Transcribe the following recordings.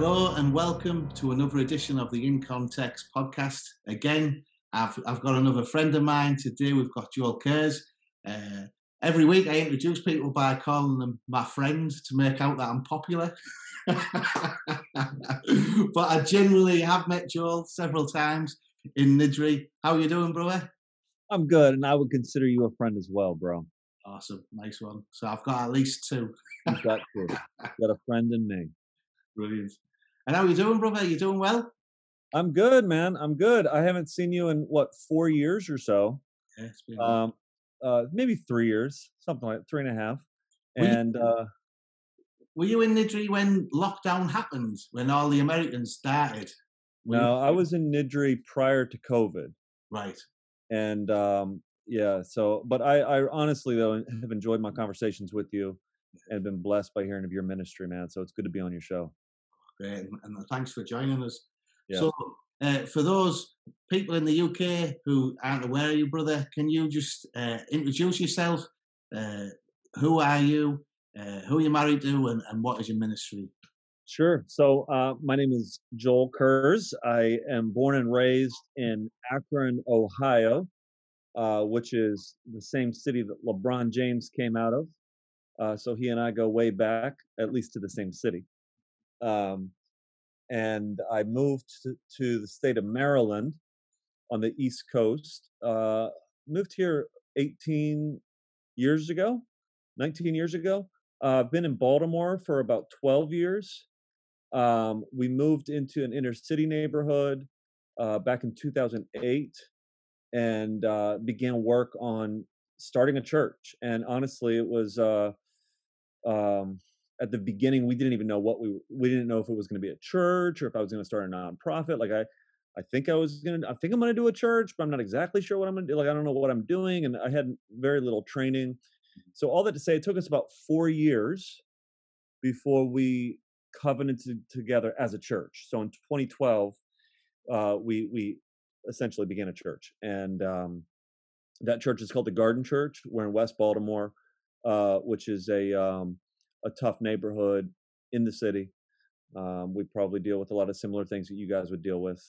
Hello and welcome to another edition of the In Context podcast. Again, I've, I've got another friend of mine today. We've got Joel Kurz. Uh, every week I introduce people by calling them my friends to make out that I'm popular. but I generally have met Joel several times in Niddrie. How are you doing, brother? I'm good, and I would consider you a friend as well, bro. Awesome, nice one. So I've got at least two. You've got two. You've got a friend in me. Brilliant. And how are you doing, brother? You doing well? I'm good, man. I'm good. I haven't seen you in what four years or so. Yeah, Um, uh, maybe three years, something like three and a half. Were you- And uh, Were you in Niddrie when lockdown happened, when all the Americans started? Were you- no, I was in Niddrie prior to COVID, Right. and um, yeah. So, but I, I honestly though have enjoyed my conversations with you, and been blessed by hearing of your ministry, man. So it's good to be on your show. Great. And, and thanks for joining us. Yeah. So, uh, for those people in the UK who aren't aware of you, brother, can you just uh, introduce yourself? Uh, who are you? Uh, who are you married to? And, and what is your ministry? Sure. So uh, my name is Joel Kurz. I am born and raised in Akron, Ohio, uh, which is the same city that LeBron James came out of. Uh, so he and I go way back, at least to the same city. Um, and I moved to, to the state of Maryland on the East Coast. Uh, moved here 18 years ago, 19 years ago. Uh, I've been in Baltimore for about 12 years. Um, we moved into an inner city neighborhood uh, back in 2008 and uh, began work on starting a church. And honestly, it was uh, um, at the beginning we didn't even know what we we didn't know if it was going to be a church or if I was going to start a nonprofit. Like I, I think I was gonna I think I'm going to do a church, but I'm not exactly sure what I'm going to do. Like I don't know what I'm doing, and I had very little training. So all that to say, it took us about four years before we covenanted together as a church. So in 2012, uh, we we essentially began a church, and um, that church is called the Garden Church. We're in West Baltimore, uh, which is a um, a tough neighborhood in the city. Um, we probably deal with a lot of similar things that you guys would deal with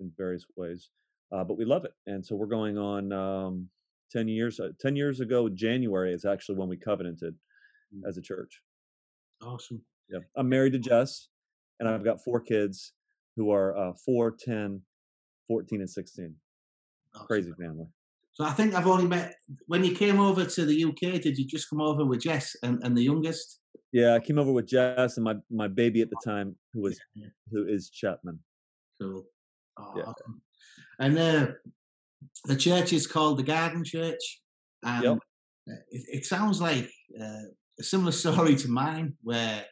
in various ways, uh, but we love it, and so we're going on um, ten years. Uh, ten years ago, January is actually when we covenanted Mm. as a church. Awesome. Yeah. I'm married to Jess, and I've got four kids who are uh, 4, 10, 14, and 16. awesome. Crazy family. So I think I've only met, when you came over to the UK, did you just come over with Jess and, and the youngest? Yeah, I came over with Jess and my, my baby at the time, who was Yeah. who is Chapman. Cool. Oh, Yeah. awesome. And uh, the church is called the Garden Church. And Yep. uh, it, it sounds like uh, a similar story to mine, where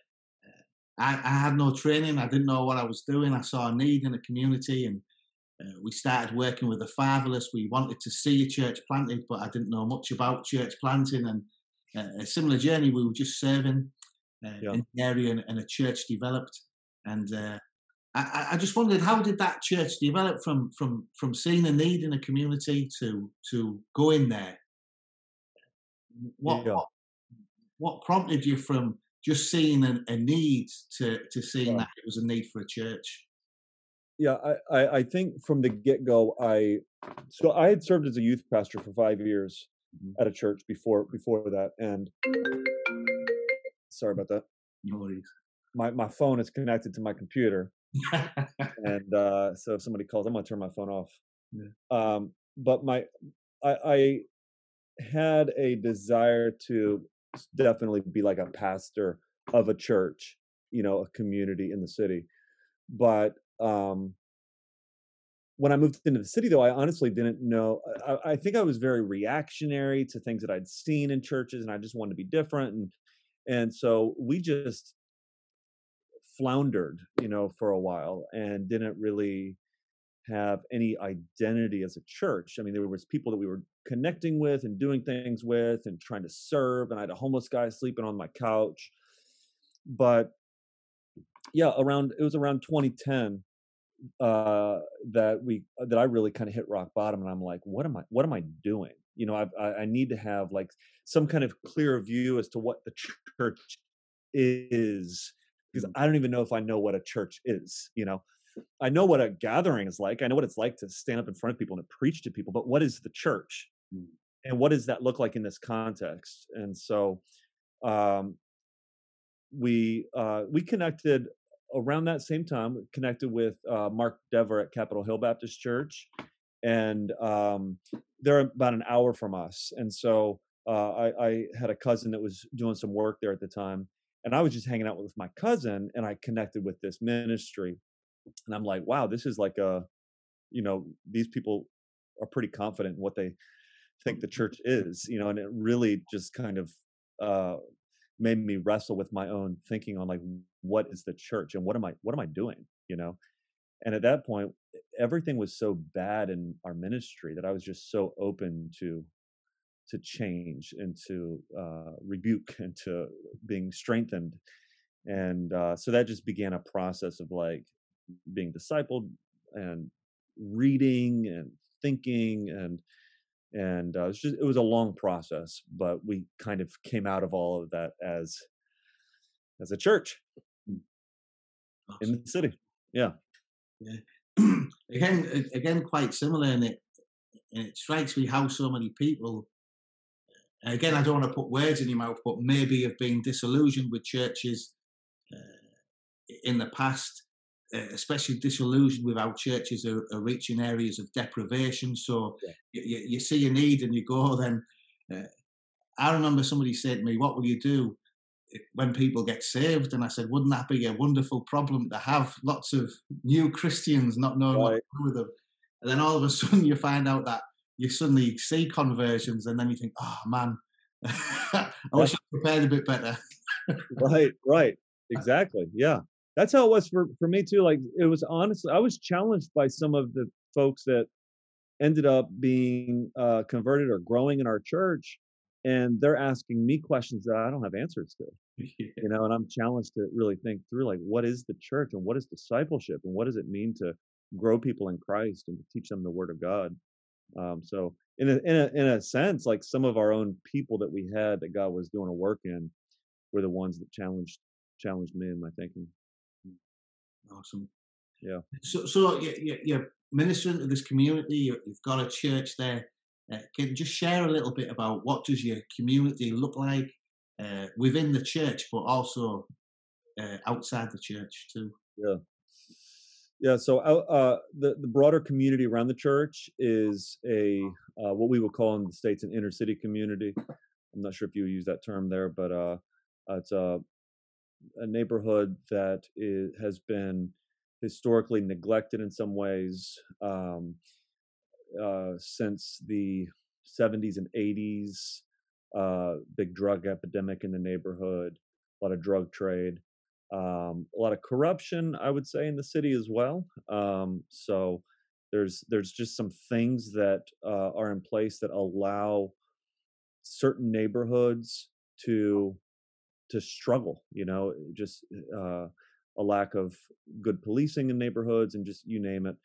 uh, I, I had no training. I didn't know what I was doing. I saw a need in the community, and uh, we started working with the fatherless. We wanted to see a church planted, but I didn't know much about church planting. And uh, a similar journey, we were just serving uh, Yeah. in the area, and, and a church developed. And uh, I, I- just wondered how did that church develop from from from seeing a need in a community to to going there? What Yeah. what, what prompted you from just seeing a, a need to to seeing Yeah. that it was a need for a church? Yeah, I, I, I think from the get go, I so I had served as a youth pastor for five years Mhm. at a church before before that, and sorry about that. No worries. My my phone is connected to my computer, and uh, so if somebody calls, I'm gonna turn my phone off. Yeah. Um, but my I, I had a desire to definitely be like a pastor of a church, you know, a community in the city. But um, when I moved into the city, though, I honestly didn't know. I, I think I was very reactionary to things that I'd seen in churches, and I just wanted to be different. And and so we just floundered, you know, for a while, and didn't really have any identity as a church. I mean, there was people that we were connecting with and doing things with and trying to serve. And I had a homeless guy sleeping on my couch. But yeah, around it was around 2010 uh, that we that I really kind of hit rock bottom, and I'm like, what am I what am I doing? You know, I, I need to have like some kind of clear view as to what the church is because I don't even know if I know what a church is. You know, I know what a gathering is like. I know what it's like to stand up in front of people and to preach to people. But what is the church? Mm. And what does that look like in this context? And so, um, we uh, we connected around that same time. Connected with uh, Mark Dever at Capitol Hill Baptist Church, and um, they're about an hour from us. And so uh, I, I had a cousin that was doing some work there at the time, and I was just hanging out with my cousin, and I connected with this ministry, and I'm like, wow, this is like a, you know, these people are pretty confident in what they think the church is, you know, and it really just kind of uh, made me wrestle with my own thinking on like what is the church and what am I what am I doing, you know, and at that point everything was so bad in our ministry that I was just so open to to change and to uh, rebuke and to being strengthened. And uh, so that just began a process of like being discipled and reading and thinking and and uh, it was just it was a long process but we kind of came out of all of that as as a church awesome. in the city yeah yeah again again quite similar and it it strikes me how so many people again, I don't want to put words in your mouth, but maybe have been disillusioned with churches uh, in the past, uh, especially disillusioned with how churches are, are reaching areas of deprivation. So yeah. you, you, see a need and you go. Then uh, I remember somebody said to me, "What will you do?" When people get saved, and I said, "Wouldn't that be a wonderful problem to have? Lots of new Christians not knowing right. what to do with them." And then all of a sudden, you find out that you suddenly see conversions and then you think, oh man, I wish I prepared a bit better. right, right. Exactly. Yeah. That's how it was for, for me too. Like it was honestly, I was challenged by some of the folks that ended up being uh, converted or growing in our church. And they're asking me questions that I don't have answers to. You know, and I'm challenged to really think through like what is the church and what is discipleship and what does it mean to grow people in Christ and to teach them the word of God. Um, so in a, in a in a sense, like some of our own people that we had that God was doing a work in were the ones that challenged challenged me in my thinking. Awesome. Yeah. So so you, you're ministering to this community. You've got a church there. Uh, can you just share a little bit about what does your community look like uh, within the church, but also uh, outside the church too? Yeah. Yeah, so uh, the the broader community around the church is a uh, what we would call in the states an inner city community. I'm not sure if you use that term there, but uh, it's a a neighborhood that is, has been historically neglected in some ways um, uh, since the 70s and 80s. Uh, big drug epidemic in the neighborhood, a lot of drug trade um, a lot of corruption, I would say, in the city as well. Um, so there's there's just some things that uh, are in place that allow certain neighborhoods to to struggle. You know, just uh, a lack of good policing in neighborhoods, and just you name it.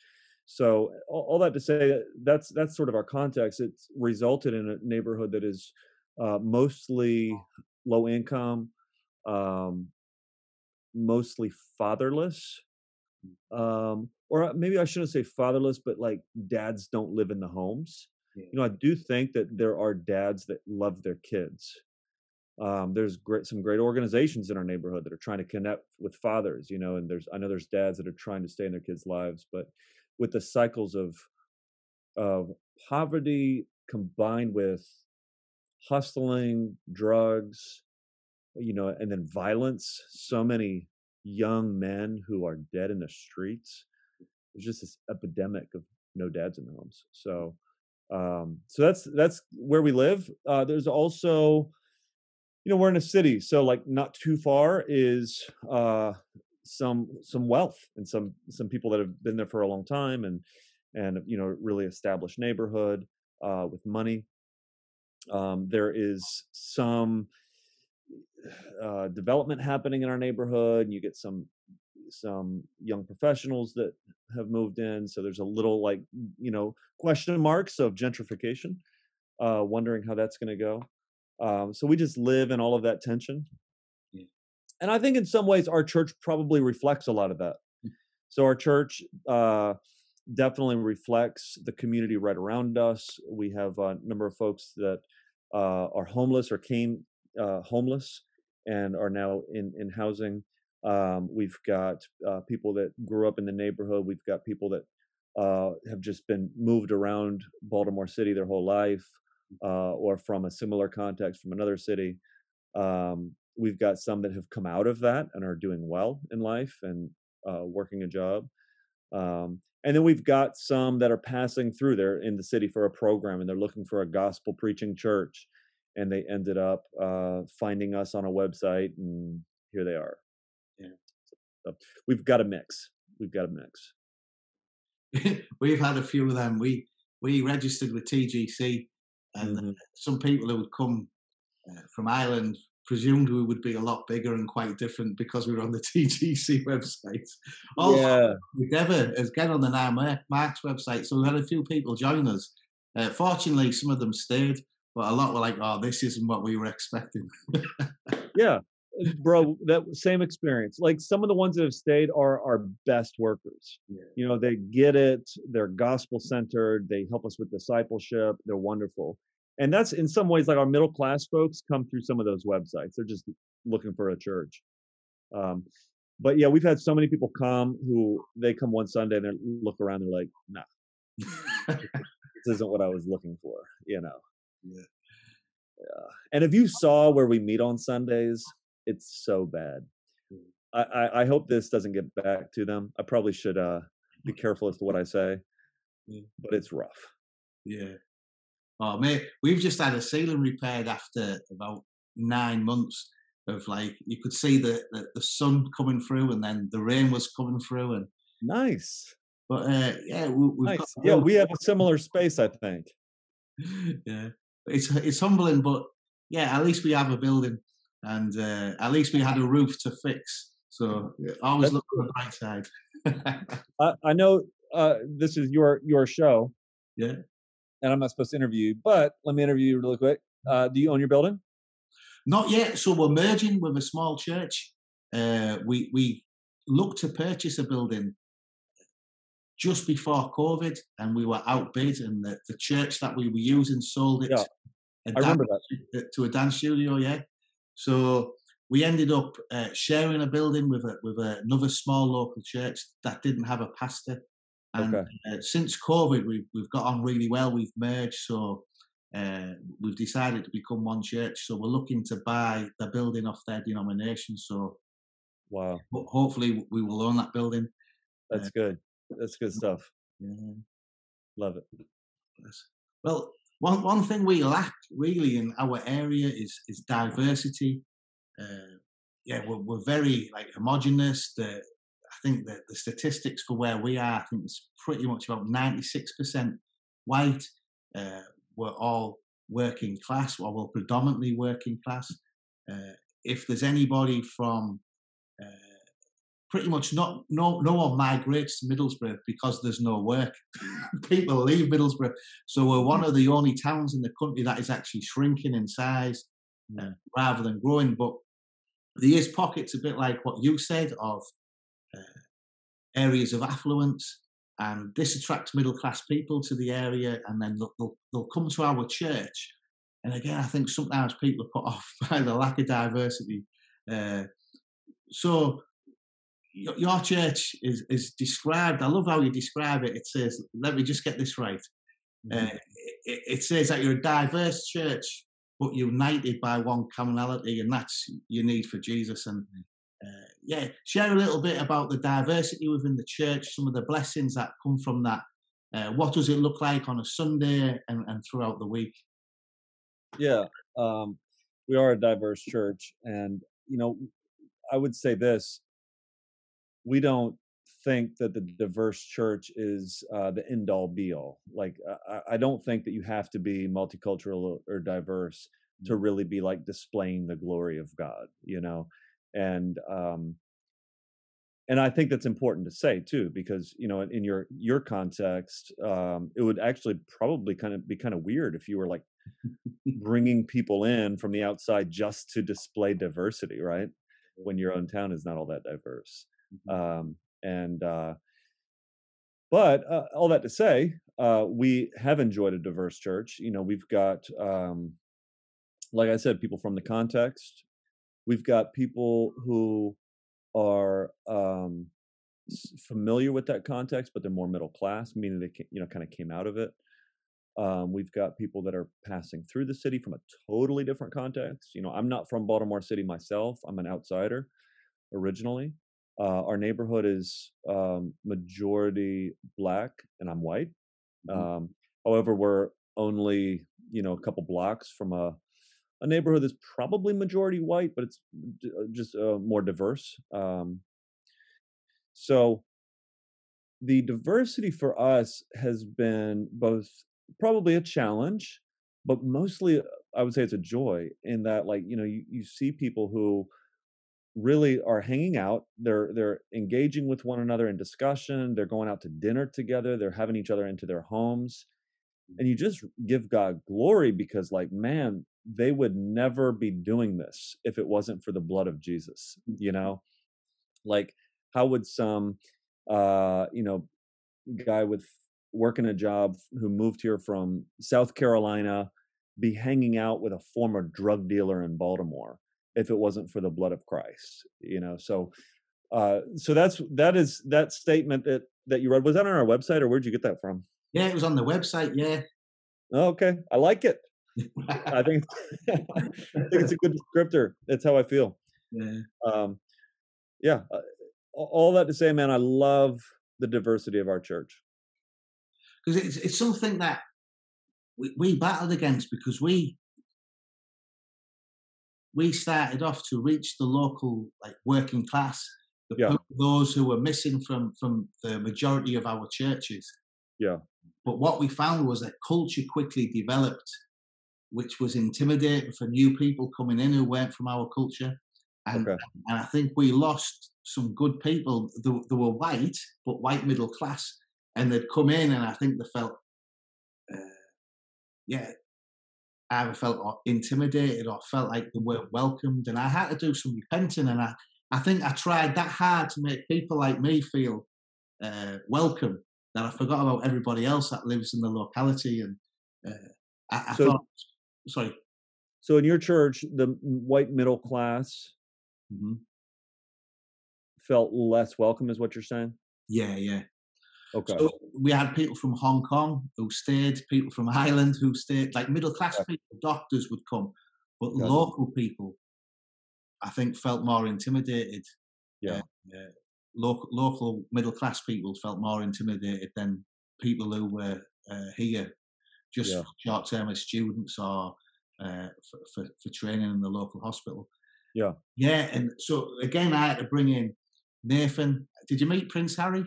So all, all that to say, that's that's sort of our context. It's resulted in a neighborhood that is uh, mostly low income, um, mostly fatherless um or maybe i shouldn't say fatherless but like dads don't live in the homes yeah. you know i do think that there are dads that love their kids um, there's great some great organizations in our neighborhood that are trying to connect with fathers you know and there's i know there's dads that are trying to stay in their kids lives but with the cycles of of poverty combined with hustling drugs you know, and then violence. So many young men who are dead in the streets. There's just this epidemic of no dads in the homes. So, um, so that's that's where we live. Uh, there's also, you know, we're in a city, so like not too far is uh, some some wealth and some some people that have been there for a long time and and you know really established neighborhood uh, with money. Um, there is some uh, development happening in our neighborhood and you get some some young professionals that have moved in so there's a little like you know question marks of gentrification uh wondering how that's going to go um so we just live in all of that tension and I think in some ways our church probably reflects a lot of that. Mm. So our church uh, definitely reflects the community right around us. We have a number of folks that uh, are homeless or came uh, homeless and are now in in housing. Um, we've got uh, people that grew up in the neighborhood. We've got people that uh, have just been moved around Baltimore City their whole life, uh, or from a similar context from another city. Um, we've got some that have come out of that and are doing well in life and uh, working a job. Um, and then we've got some that are passing through there in the city for a program and they're looking for a gospel preaching church. And they ended up uh, finding us on a website and here they are. Yeah. So we've got a mix. We've got a mix. we've had a few of them. We we registered with TGC, and mm-hmm. some people who would come uh, from Ireland presumed we would be a lot bigger and quite different because we were on the TGC website. Also, yeah. we never again on the Now Marks website, so we had a few people join us. Uh, fortunately, some of them stayed, but a lot were like, "Oh, this isn't what we were expecting." yeah, bro, that same experience. Like some of the ones that have stayed are our best workers. Yeah. You know, they get it. They're gospel centered. They help us with discipleship. They're wonderful and that's in some ways like our middle class folks come through some of those websites. They're just looking for a church. Um, but yeah we've had so many people come who they come one sunday and they look around they're like nah. This isn't what i was looking for you know? Yeah. yeah. And if you saw where we meet on sundays it's so bad. Hmm. I, I, I hope this doesn't get back to them. I probably should uh be careful as to what i say but it's rough. Yeah Oh, mate, we've just had a ceiling repaired after about nine months of like you could see the, the, the sun coming through and then the rain was coming through and nice. But uh, yeah, we, nice. yeah, we have a similar space, I think. yeah, it's it's humbling, but yeah, at least we have a building and uh, at least we had a roof to fix. So always That's look on the bright side. I, I know uh, this is your your show. Yeah and I'm not supposed to interview you, but let me interview you really quick. Uh, do you own your building? Not yet. So we're merging with a small church. Uh, we we looked to purchase a building just before COVID, and we were outbid, and the, the church that we were using sold it. Yeah, I remember that to a dance studio. Yeah, so we ended up uh, sharing a building with a, with another small local church that didn't have a pastor. And okay. uh, since COVID, we've we've got on really well. We've merged, so uh, we've decided to become one church. So we're looking to buy the building off their denomination. So, wow! Hopefully, we will own that building. That's uh, good. That's good stuff. Yeah. Love it. Well, one one thing we lack really in our area is is diversity. Uh, yeah, we're, we're very like homogenous. The I think that the statistics for where we are, I think it's pretty much about 96% white. Uh, we're all working class, or we're predominantly working class. Uh, if there's anybody from uh, pretty much not no no one migrates to Middlesbrough because there's no work. People leave Middlesbrough, so we're one of the only towns in the country that is actually shrinking in size uh, rather than growing. But there is pockets a bit like what you said of areas of affluence, and this attracts middle class people to the area, and then they'll, they'll, they'll come to our church. And again, I think sometimes people are put off by the lack of diversity. Uh, so your, church is, is described. I love how you describe it. It says, "Let me just get this right." Mm-hmm. Uh, it, it, says that you're a diverse church, but united by one commonality, and that's your need for Jesus. And mm uh, yeah, share a little bit about the diversity within the church, some of the blessings that come from that. Uh, what does it look like on a Sunday and, and throughout the week? Yeah, um, we are a diverse church, and you know, I would say this: we don't think that the diverse church is uh, the end all be all. Like, I, I, don't think that you have to be multicultural or diverse to mm. really be like displaying the glory of God. You know, and um, and I think that's important to say too, because you know, in your your context, um, it would actually probably kind of be kind of weird if you were like bringing people in from the outside just to display diversity, right? when your own town is not all that diverse. Mhm. Um, and uh, but uh, all that to say, uh, we have enjoyed a diverse church. You know, we've got, um, like I said, people from the context. We've got people who are um, familiar with that context, but they're more middle class, meaning they you know kind of came out of it. Um, we've got people that are passing through the city from a totally different context. You know, I'm not from Baltimore City myself. I'm an outsider originally. Uh, our neighborhood is um, majority black, and I'm white. Mhm. Um, however, we're only you know a couple blocks from a a neighborhood that's probably majority white, but it's d- uh, just uh, more diverse. Um, so the diversity for us has been both probably a challenge, but mostly uh, I would say it's a joy in that like you know you, you see people who really are hanging out they're they're engaging with one another in discussion they're going out to dinner together they're having each other into their homes and you just give god glory because like man they would never be doing this if it wasn't for the blood of jesus you know like how would some uh you know guy with working a job who moved here from south carolina be hanging out with a former drug dealer in baltimore if it wasn't for the blood of christ you know so uh so that's that is that statement that that you read was that on our website or where'd you get that from Yeah, it was on the website. Yeah. Oh, okay i like it i think i think it's a good descriptor that's how i feel yeah. um yeah uh, all that to say man i love the diversity of our church because it's it's something that we, we battled against because we we started off to reach the local like working class, the Yeah. those who were missing from from the majority of our churches. Yeah. But what we found was that culture quickly developed, which was intimidating for new people coming in who weren't from our culture, and Okay. and I think we lost some good people. They, they were white, but white middle class, and they'd come in, and I think they felt, uh, yeah, either felt intimidated or felt like they weren't welcomed. And I had to do some repenting, and I, I think I tried that hard to make people like me feel uh, welcome that I forgot about everybody else that lives in the locality. And uh, I, I So- thought, sorry, so in your church the white middle class Mhm. felt less welcome is what you're saying yeah, yeah. okay So we had people from Hong Kong who stayed, people from Ireland who stayed, like middle class people, doctors would come, but local people, I think, felt more intimidated. Yeah. Uh, uh, local, local middle class people felt more intimidated than people who were uh, here just Yeah. short term as students or uh, for, for, for training in the local hospital. Yeah. Yeah. And so again, I had to bring in Nathan. Did you meet Prince Harry?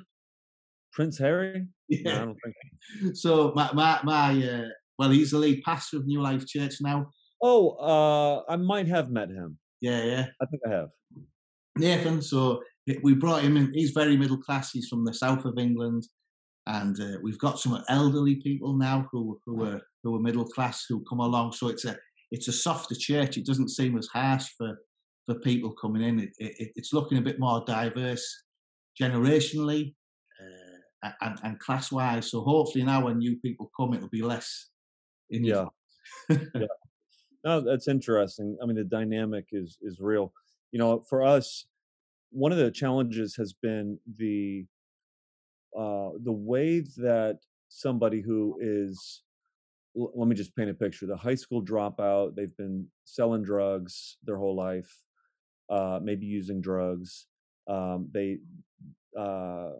prince harry no, i Yeah don't think so my my, my uh, well he's the lead pastor of new life church now oh uh i might have met him yeah yeah i think i have nathan so we brought him in he's very middle class he's from the south of england and uh, we've got some elderly people now who who are who are middle class who come along so it's a it's a softer church it doesn't seem as harsh for for people coming in it, it, it's looking a bit more diverse generationally uh, and, and class wise so hopefully now when new people come it'll be less in Yeah. No, that's interesting. I mean, the dynamic is is real. You know, for us, one of the challenges has been the uh, the way that somebody who is l- let me just paint a picture the high school dropout they've been selling drugs their whole life uh, maybe using drugs um, they uh,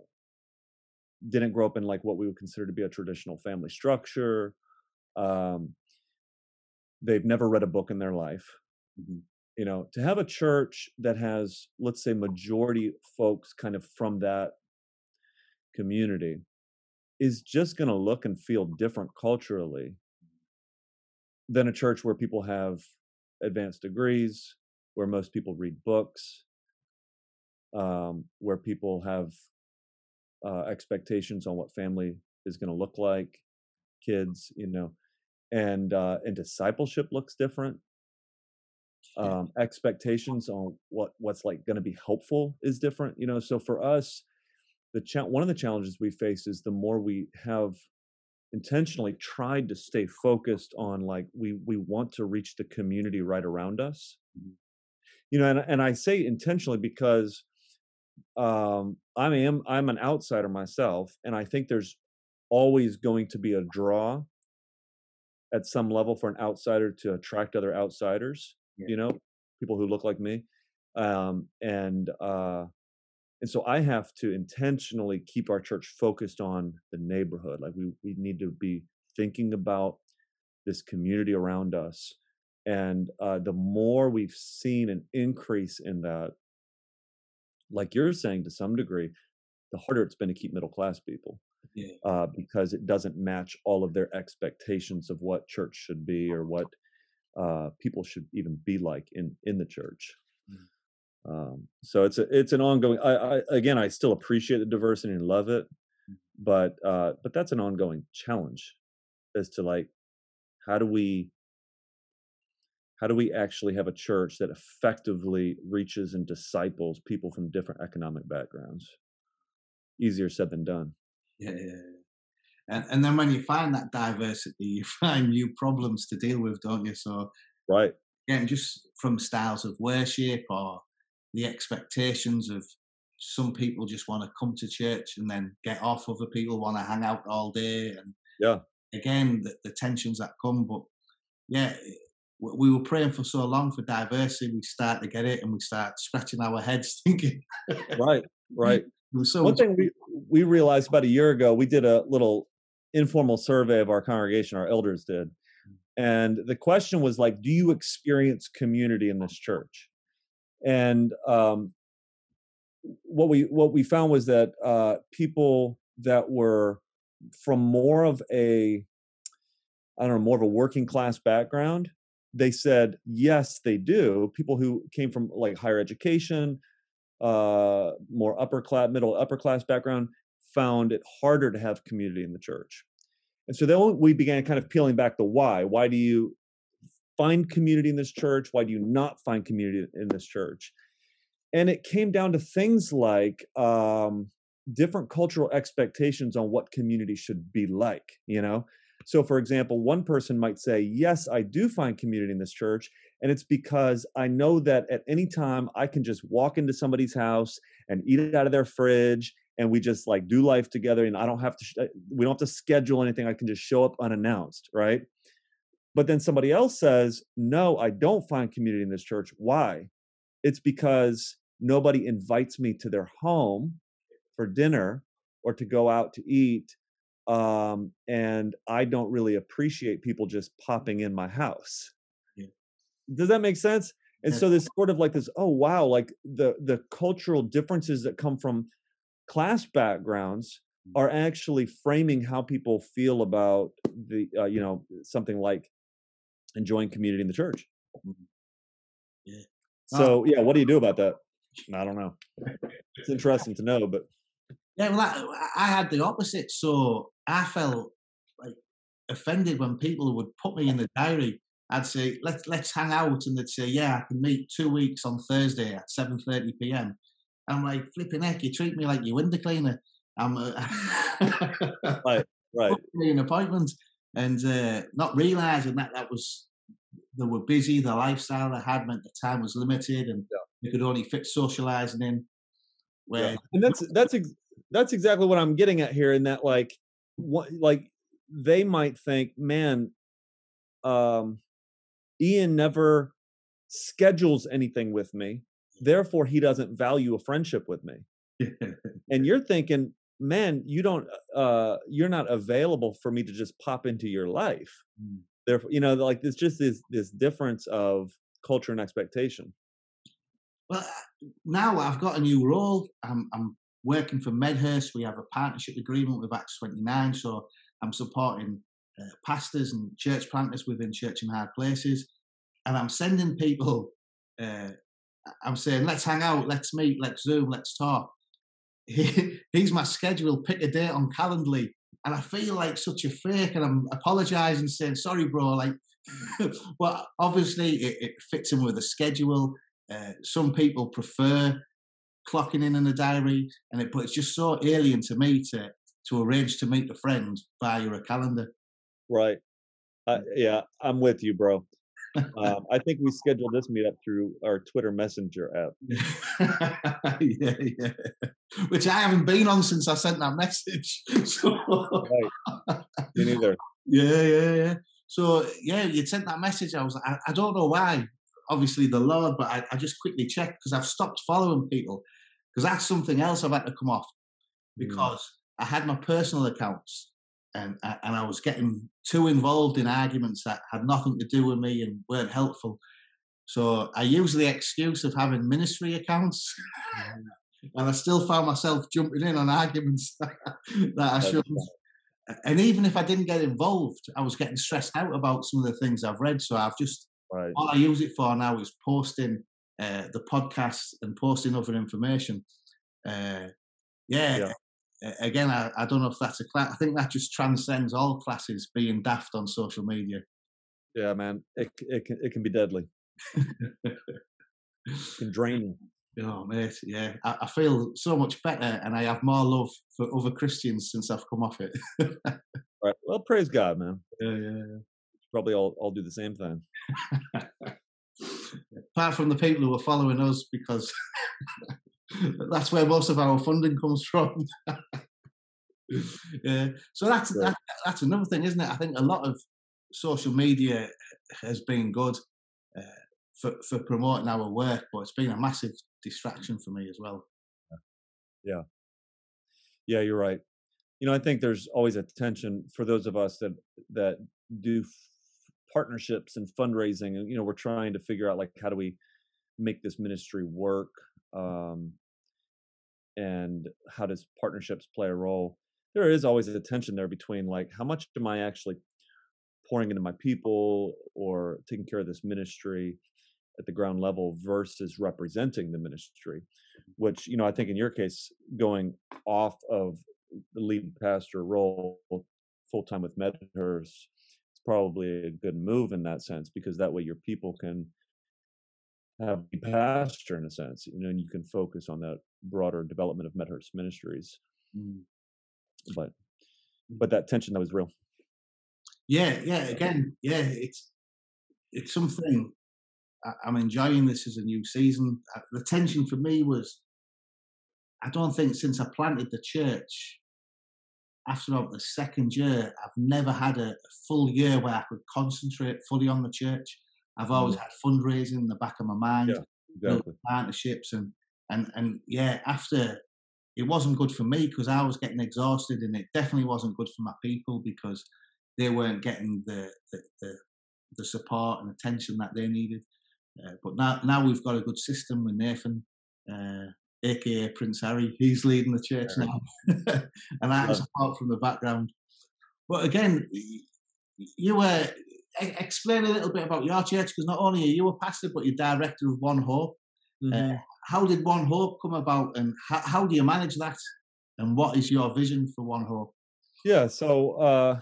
didn't grow up in like what we would consider to be a traditional family structure um, they've never read a book in their life Mhm. you know to have a church that has let's say majority folks kind of from that community is just going to look and feel different culturally than a church where people have advanced degrees where most people read books um, where people have uh, expectations on what family is going to look like kids you know and uh, and discipleship looks different. Um, expectations on what what's like going to be helpful is different you know so for us the cha- one of the challenges we face is the more we have intentionally tried to stay focused on like we we want to reach the community right around us mm-hmm. you know and, and i say intentionally because um i am i'm an outsider myself and i think there's always going to be a draw at some level for an outsider to attract other outsiders yeah. you know people who look like me um and uh and so i have to intentionally keep our church focused on the neighborhood like we we need to be thinking about this community around us and uh, the more we've seen an increase in that like you're saying to some degree the harder it's been to keep middle class people yeah. uh, because it doesn't match all of their expectations of what church should be or what uh, people should even be like in in the church um, so it's a, it's an ongoing. I, I again, I still appreciate the diversity and love it, mm. but uh, but that's an ongoing challenge as to like how do we how do we actually have a church that effectively reaches and disciples people from different economic backgrounds easier said than done yeah, yeah, yeah. And, and then when you find that diversity you find new problems to deal with don't you so right again just from styles of worship or the expectations of some people just want to come to church and then get off other people want to hang out all day and yeah. again the, the tensions that come but yeah we were praying for so long for diversity we start to get it and we start scratching our heads thinking right right. So one thing we we realized about a year ago we did a little informal survey of our congregation our elders did mm. and the question was like do you experience community in this church and um, what we what we found was that uh, people that were from more of a I don't know more of a working class background, they said yes, they do. People who came from like higher education, uh, more upper class, middle upper class background, found it harder to have community in the church. And so then we began kind of peeling back the why. Why do you find community in this church? Why do you not find community in this church? And it came down to things like um, different cultural expectations on what community should be like, you know? So, for example, one person might say, Yes, I do find community in this church. And it's because I know that at any time I can just walk into somebody's house and eat it out of their fridge and we just like do life together and I don't have to, we don't have to schedule anything. I can just show up unannounced, right? But then somebody else says, No, I don't find community in this church. Why? It's because nobody invites me to their home for dinner or to go out to eat. Um, and I don't really appreciate people just popping in my house. Yeah. Does that make sense? And so this sort of like this, oh wow, like the the cultural differences that come from class backgrounds mm. are actually framing how people feel about the uh, you know something like enjoying community in the church. Mm-hmm. Yeah. So yeah, what do you do about that? I don't know. It's interesting to know, but yeah, well, I, I had the opposite. So I felt like offended when people would put me in the diary. I'd say, let's let's hang out, and they'd say, yeah, I can meet two weeks on Thursday at seven thirty p.m. I'm like, flipping heck, you treat me like your window cleaner. I'm uh, right, right. an appointment, and uh, not realizing that that was they were busy. The lifestyle they had meant the time was limited, and yeah. you could only fit socializing in. Where yeah. and that's that's ex- that's exactly what I'm getting at here. In that, like, what like they might think, man, um, Ian never schedules anything with me, therefore he doesn't value a friendship with me. and you're thinking, man, you don't, uh, you're not available for me to just pop into your life. Mm. Therefore, you know, like there's just this this difference of culture and expectation. Well, now I've got a new role. I'm, I'm working for Medhurst. We have a partnership agreement with Acts 29, so I'm supporting uh, pastors and church planters within church and hard places, and I'm sending people. Uh, I'm saying, let's hang out, let's meet, let's Zoom, let's talk. Here's my schedule. Pick a date on Calendly and I feel like such a fake, and I'm apologising, saying sorry, bro. Like well, obviously, it, it, fits in with a schedule. Uh, some people prefer clocking in in a diary, and it, but it's just so alien to me to to arrange to meet a friend via a calendar. Right. Uh, yeah, I'm with you, bro. Um, I think we scheduled this meetup through our Twitter Messenger app. yeah, yeah. Which I haven't been on since I sent that message. So... right. Me neither. Yeah, yeah, yeah. So yeah, you sent that message. I was like, I, I don't know why. Obviously the Lord, but I, I just quickly checked because I've stopped following people because that's something else I've had to come off mm. because mm. I had my personal accounts and and I was getting too involved in arguments that had nothing to do with me and weren't helpful. So I used the excuse of having ministry accounts, and I still found myself jumping in on arguments that I shouldn't. And even if I didn't get involved, I was getting stressed out about some of the things I've read. So I've just right. all I use it for now is posting uh, the podcast and posting other information. Uh, yeah, yeah, again, I, I don't know if that's a class. I think that just transcends all classes being daft on social media. Yeah, man, it it can it can be deadly. it can drain you. Oh, mate, yeah. I, I, feel so much better, and I have more love for other Christians since I've come off it. right. Well, praise God, man. Yeah, yeah, yeah. Probably all all do the same thing. Apart from the people who are following us, because that's where most of our funding comes from. yeah. So that's that, that's another thing, isn't it? I think a lot of social media has been good uh, for for promoting our work, but it's been a massive distraction for me as well. Yeah. Yeah, you're right. You know, I think there's always a tension for those of us that that do partnerships and fundraising and you know we're trying to figure out like how do we make this ministry work um, and how does partnerships play a role there is always a tension there between like how much am i actually pouring into my people or taking care of this ministry at the ground level versus representing the ministry which you know i think in your case going off of the lead pastor role full time with medhurst it's probably a good move in that sense because that way your people can have a pastor in a sense, you know, and you can focus on that broader development of Medhurst Ministries. Mm. But mm. but that tension that was real. Yeah, yeah. Again, yeah, it's it's something. I'm enjoying this as a new season. Uh, the tension for me was, I don't think since I planted the church, after about the second year, I've never had a, a full year where I could concentrate fully on the church. I've always mm. had fundraising in the back of my mind, yeah, exactly. partnerships, and and and yeah, after it wasn't good for me because I was getting exhausted, and it definitely wasn't good for my people because they weren't getting the the, the, the support and attention that they needed. Uh, but now now we've got a good system with Nathan. Uh, aka Prince Harry. He's leading the church now, and I support from the background. But again, you were explain a little bit about your church because not only are you a pastor, but you're director of One Hope. Uh, mm-hmm. Uh, how did One Hope come about, and how, how, do you manage that? And what is your vision for One Hope? Yeah, so uh,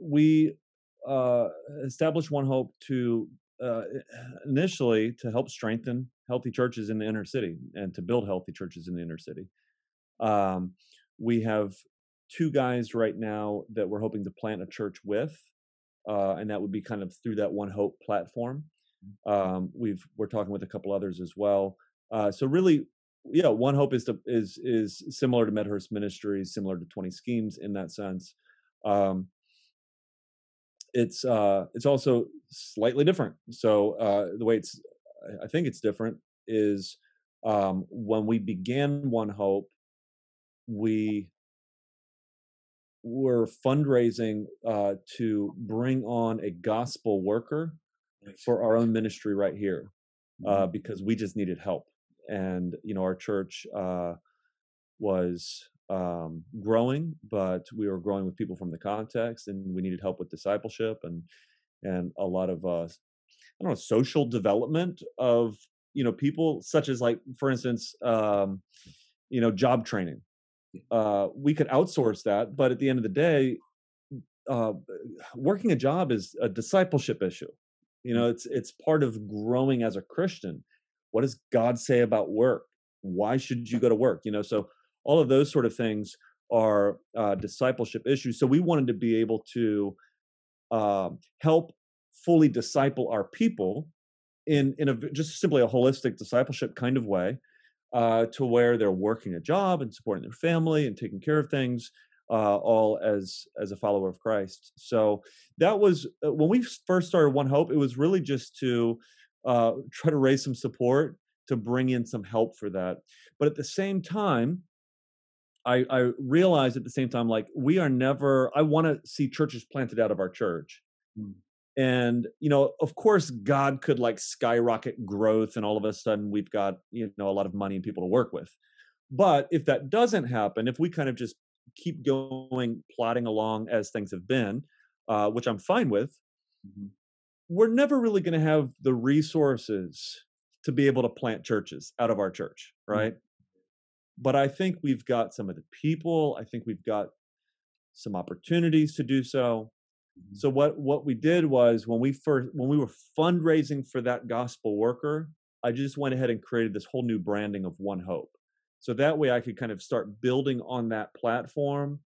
we uh, established One Hope to uh, initially to help strengthen healthy churches in the inner city and to build healthy churches in the inner city. Um, we have two guys right now that we're hoping to plant a church with uh, and that would be kind of through that One Hope platform. Mm-hmm. Um, we've we're talking with a couple others as well. Uh, so really, yeah, One Hope is to, is is similar to Medhurst Ministries, similar to Twenty Schemes in that sense. Um, it's uh, it's also slightly different. So uh, the way it's, I think it's different is um, when we began One Hope, we we're fundraising uh, to bring on a gospel worker for our own ministry right here uh, mm-hmm. because we just needed help and you know our church uh, was um, growing but we were growing with people from the context and we needed help with discipleship and and a lot of uh, i don't know social development of you know people such as like for instance um, you know job training uh, we could outsource that, but at the end of the day, uh, working a job is a discipleship issue. You know, it's it's part of growing as a Christian. What does God say about work? Why should you go to work? You know, so all of those sort of things are uh, discipleship issues. So we wanted to be able to uh, help fully disciple our people in in a just simply a holistic discipleship kind of way, uh, to where they're working a job and supporting their family and taking care of things, uh, all as as a follower of Christ. So that was uh, when we first started One Hope. It was really just to uh, try to raise some support to bring in some help for that. But at the same time, I, I realized at the same time, like we are never. I want to see churches planted out of our church. Mm. And you know, of course, God could like skyrocket growth, and all of a sudden we've got you know a lot of money and people to work with. But if that doesn't happen, if we kind of just keep going, plodding along as things have been, uh, which I'm fine with, mm-hmm. We're never really going to have the resources to be able to plant churches out of our church, mm. right? Mm-hmm. But I think we've got some of the people. I think we've got some opportunities to do so. Mm-hmm. So what what we did was when we first when we were fundraising for that gospel worker, I just went ahead and created this whole new branding of One Hope. So that way I could kind of start building on that platform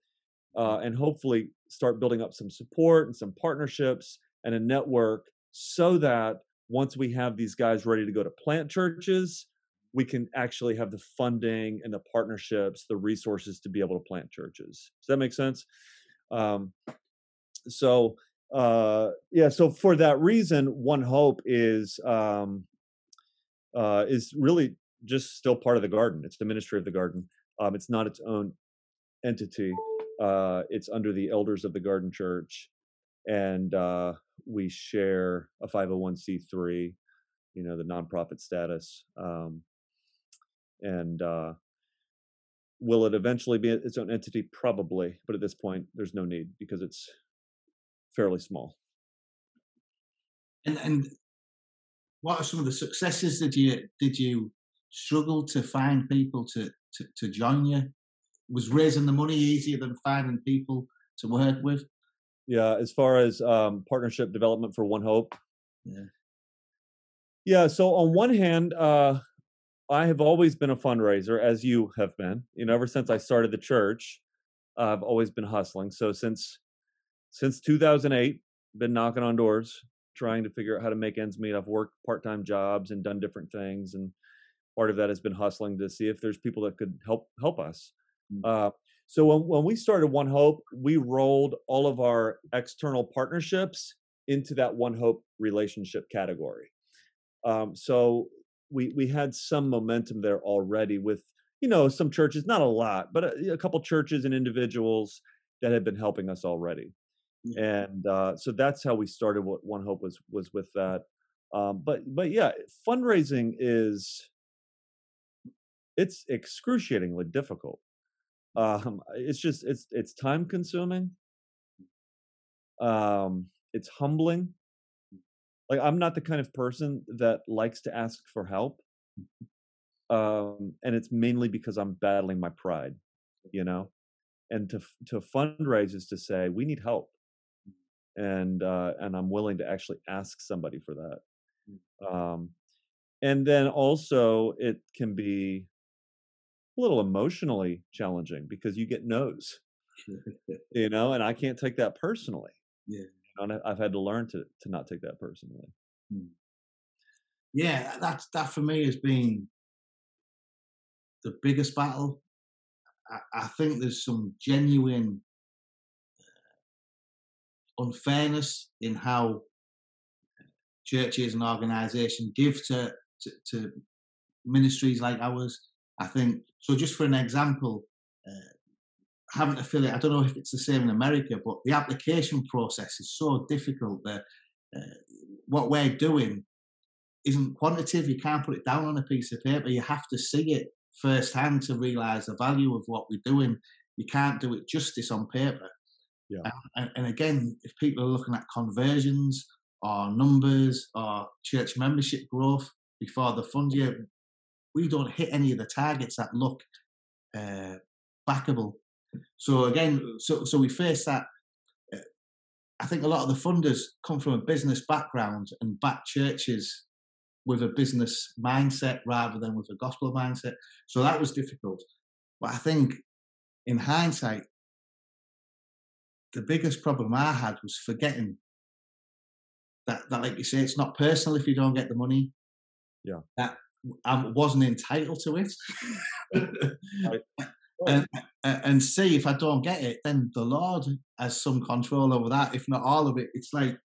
uh, and hopefully start building up some support and some partnerships and a network so that once we have these guys ready to go to plant churches, we can actually have the funding and the partnerships, the resources to be able to plant churches. Does that make sense? Um, so uh, yeah, so for that reason, One Hope is um, uh, is really just still part of the garden. It's the ministry of the garden. Um, it's not its own entity. Uh, it's under the elders of the Garden Church, and uh, we share a 501c3, you know, the nonprofit status. Um, and uh, will it eventually be its own entity? Probably, but at this point, there's no need because it's fairly small. And and what are some of the successes Did you did you struggle to find people to, to, to join you? Was raising the money easier than finding people to work with? Yeah, as far as um, partnership development for One Hope. Yeah. Yeah. So on one hand, uh, I have always been a fundraiser, as you have been. You know, ever since I started the church, uh, I've always been hustling. So since since 2008, been knocking on doors, trying to figure out how to make ends meet. I've worked part time jobs and done different things, and part of that has been hustling to see if there's people that could help help us. Mm-hmm. Uh, so when when we started One Hope, we rolled all of our external partnerships into that One Hope relationship category. Um, so we we had some momentum there already with you know some churches, not a lot, but a, a couple churches and individuals that had been helping us already. And uh, so that's how we started. What One Hope was was with that. Um, but but yeah, fundraising is it's excruciatingly difficult. Um, it's just it's it's time consuming. Um, it's humbling. Like I'm not the kind of person that likes to ask for help. Um, and it's mainly because I'm battling my pride, you know. And to to fundraise is to say we need help, and uh, and I'm willing to actually ask somebody for that. Mm. Um, and then also it can be a little emotionally challenging because you get no's, you know, and I can't take that personally. Yeah, and I've had to learn to to not take that personally. Hmm. Yeah, that that for me has been the biggest battle. I, I think there's some genuine unfairness in how churches and organisations give to, to, to ministries like ours. I think so. Just for an example, uh, having to fill it. I don't know if it's the same in America, but the application process is so difficult that uh, what we're doing isn't quantitative. You can't put it down on a piece of paper. You have to see it firsthand to realise the value of what we're doing. You can't do it justice on paper. Yeah. And, and again, if people are looking at conversions or numbers or church membership growth before the fund year, we don't hit any of the targets that look uh, backable. So again, so so we face that. Uh, I think a lot of the funders come from a business background and back churches with a business mindset rather than with a gospel mindset. So that was difficult. But I think in hindsight, the biggest problem I had was forgetting that, that like you say, it's not personal if you don't get the money. Yeah. That I wasn't entitled to it. and, and see if I don't get it, then the Lord has some control over that. If not all of it, it's like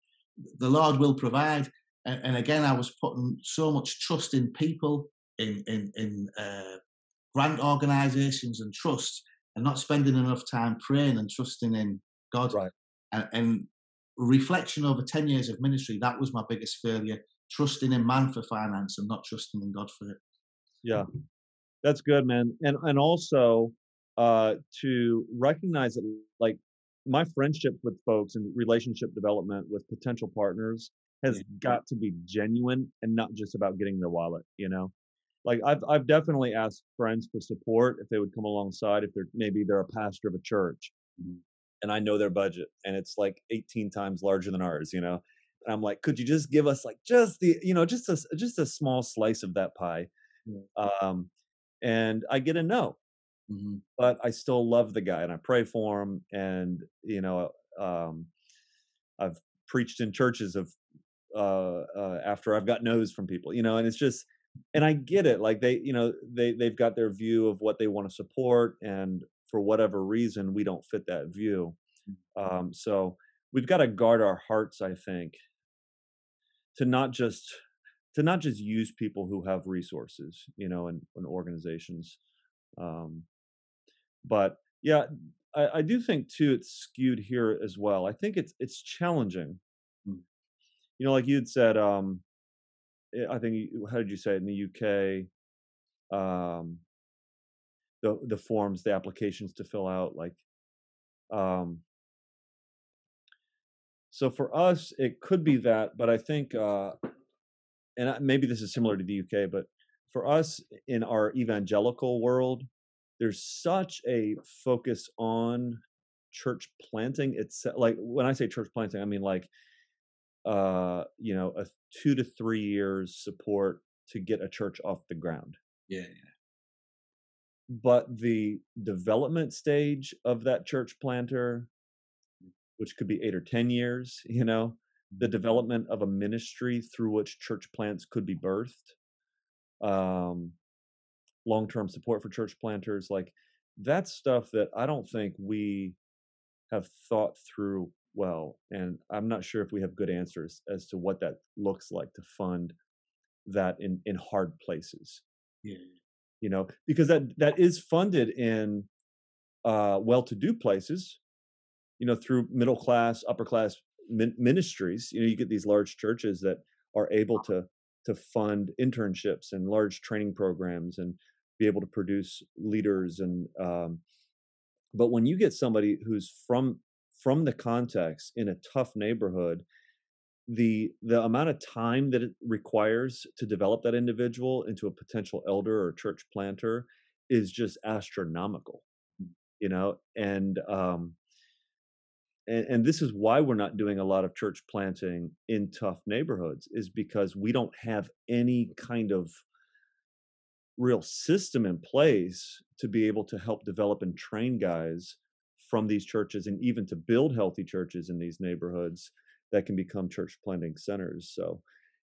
the Lord will provide. And, and again, I was putting so much trust in people, in in in uh, grant organisations and trusts, and not spending enough time praying and trusting in God. Right. And, and reflection over ten years of ministry, that was my biggest failure. Trusting in man for finance and not trusting in God for it. Yeah, that's good, man. And and also uh, to recognize that, like my friendship with folks and relationship development with potential partners has yeah. got to be genuine and not just about getting their wallet. You know, like I've I've definitely asked friends for support if they would come alongside if they're maybe they're a pastor of a church. Mm-hmm. And I know their budget, and it's like 18 times larger than ours, you know. And I'm like, could you just give us like just the, you know, just a just a small slice of that pie? Um, and I get a no, mm-hmm. but I still love the guy and I pray for him. And you know, um, I've preached in churches of uh, uh, after I've got no's from people, you know, and it's just, and I get it. Like they, you know, they they've got their view of what they want to support, and for whatever reason, we don't fit that view. Mm. Um, so we've got to guard our hearts, I think, to not just to not just use people who have resources, you know, and, and organizations. Um, but yeah, I, I, do think too it's skewed here as well. I think it's it's challenging. Mm. You know, like you'd said, um, eh, I think how did you say it in the UK? Um, the the forms, the applications to fill out, like um, so for us it could be that but i think uh, and maybe this is similar to the UK, but for us in our evangelical world, there's such a focus on church planting. It's like when I say church planting, I mean like uh, you know, a two to three years support to get a church off the ground. Yeah, yeah. But the development stage of that church planter, which could be eight or ten years, you know, the development of a ministry through which church plants could be birthed um, long-term support for church planters like that's stuff that i don't think we have thought through well and i'm not sure if we have good answers as to what that looks like to fund that in in hard places. Yeah you know because that that is funded in uh well-to-do places you know through middle class upper class ministries you know you get these large churches that are able to to fund internships and large training programs and be able to produce leaders and um, but when you get somebody who's from from the context in a tough neighborhood the the amount of time that it requires to develop that individual into a potential elder or church planter is just astronomical mm. you know and um and, and this is why we're not doing a lot of church planting in tough neighborhoods is because we don't have any kind of real system in place to be able to help develop and train guys from these churches and even to build healthy churches in these neighborhoods that can become church planting centers so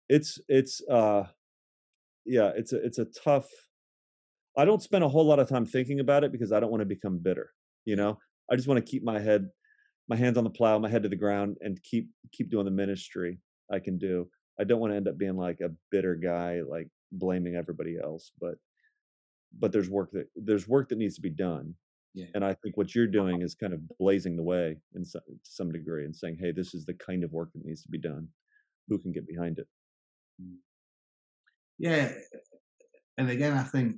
it's it's uh yeah it's a it's a tough i don't spend a whole lot of time thinking about it because i don't want to become bitter you know i just want to keep my head my hands on the plow, my head to the ground, and keep keep doing the ministry I can do. I don't want to end up being like a bitter guy, like blaming everybody else. But but there's work that there's work that needs to be done. Yeah. And I think what you're doing is kind of blazing the way in some, to some degree and saying, hey, this is the kind of work that needs to be done. Who can get behind it? Mm. Yeah. And again, I think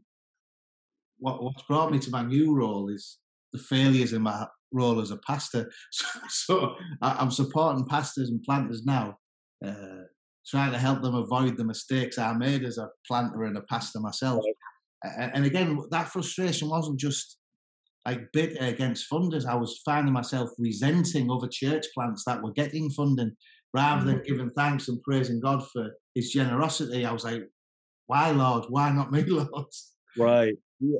what what's brought me to my new role is the failures in my role as a pastor. So, so I'm supporting pastors and planters now, uh, trying to help them avoid the mistakes I made as a planter and a pastor myself. And, and again, that frustration wasn't just like bitter against funders. I was finding myself resenting other church plants that were getting funding rather than mm. giving thanks and praising God for His generosity. I was like, why, Lord? Why not me, Lord? Right.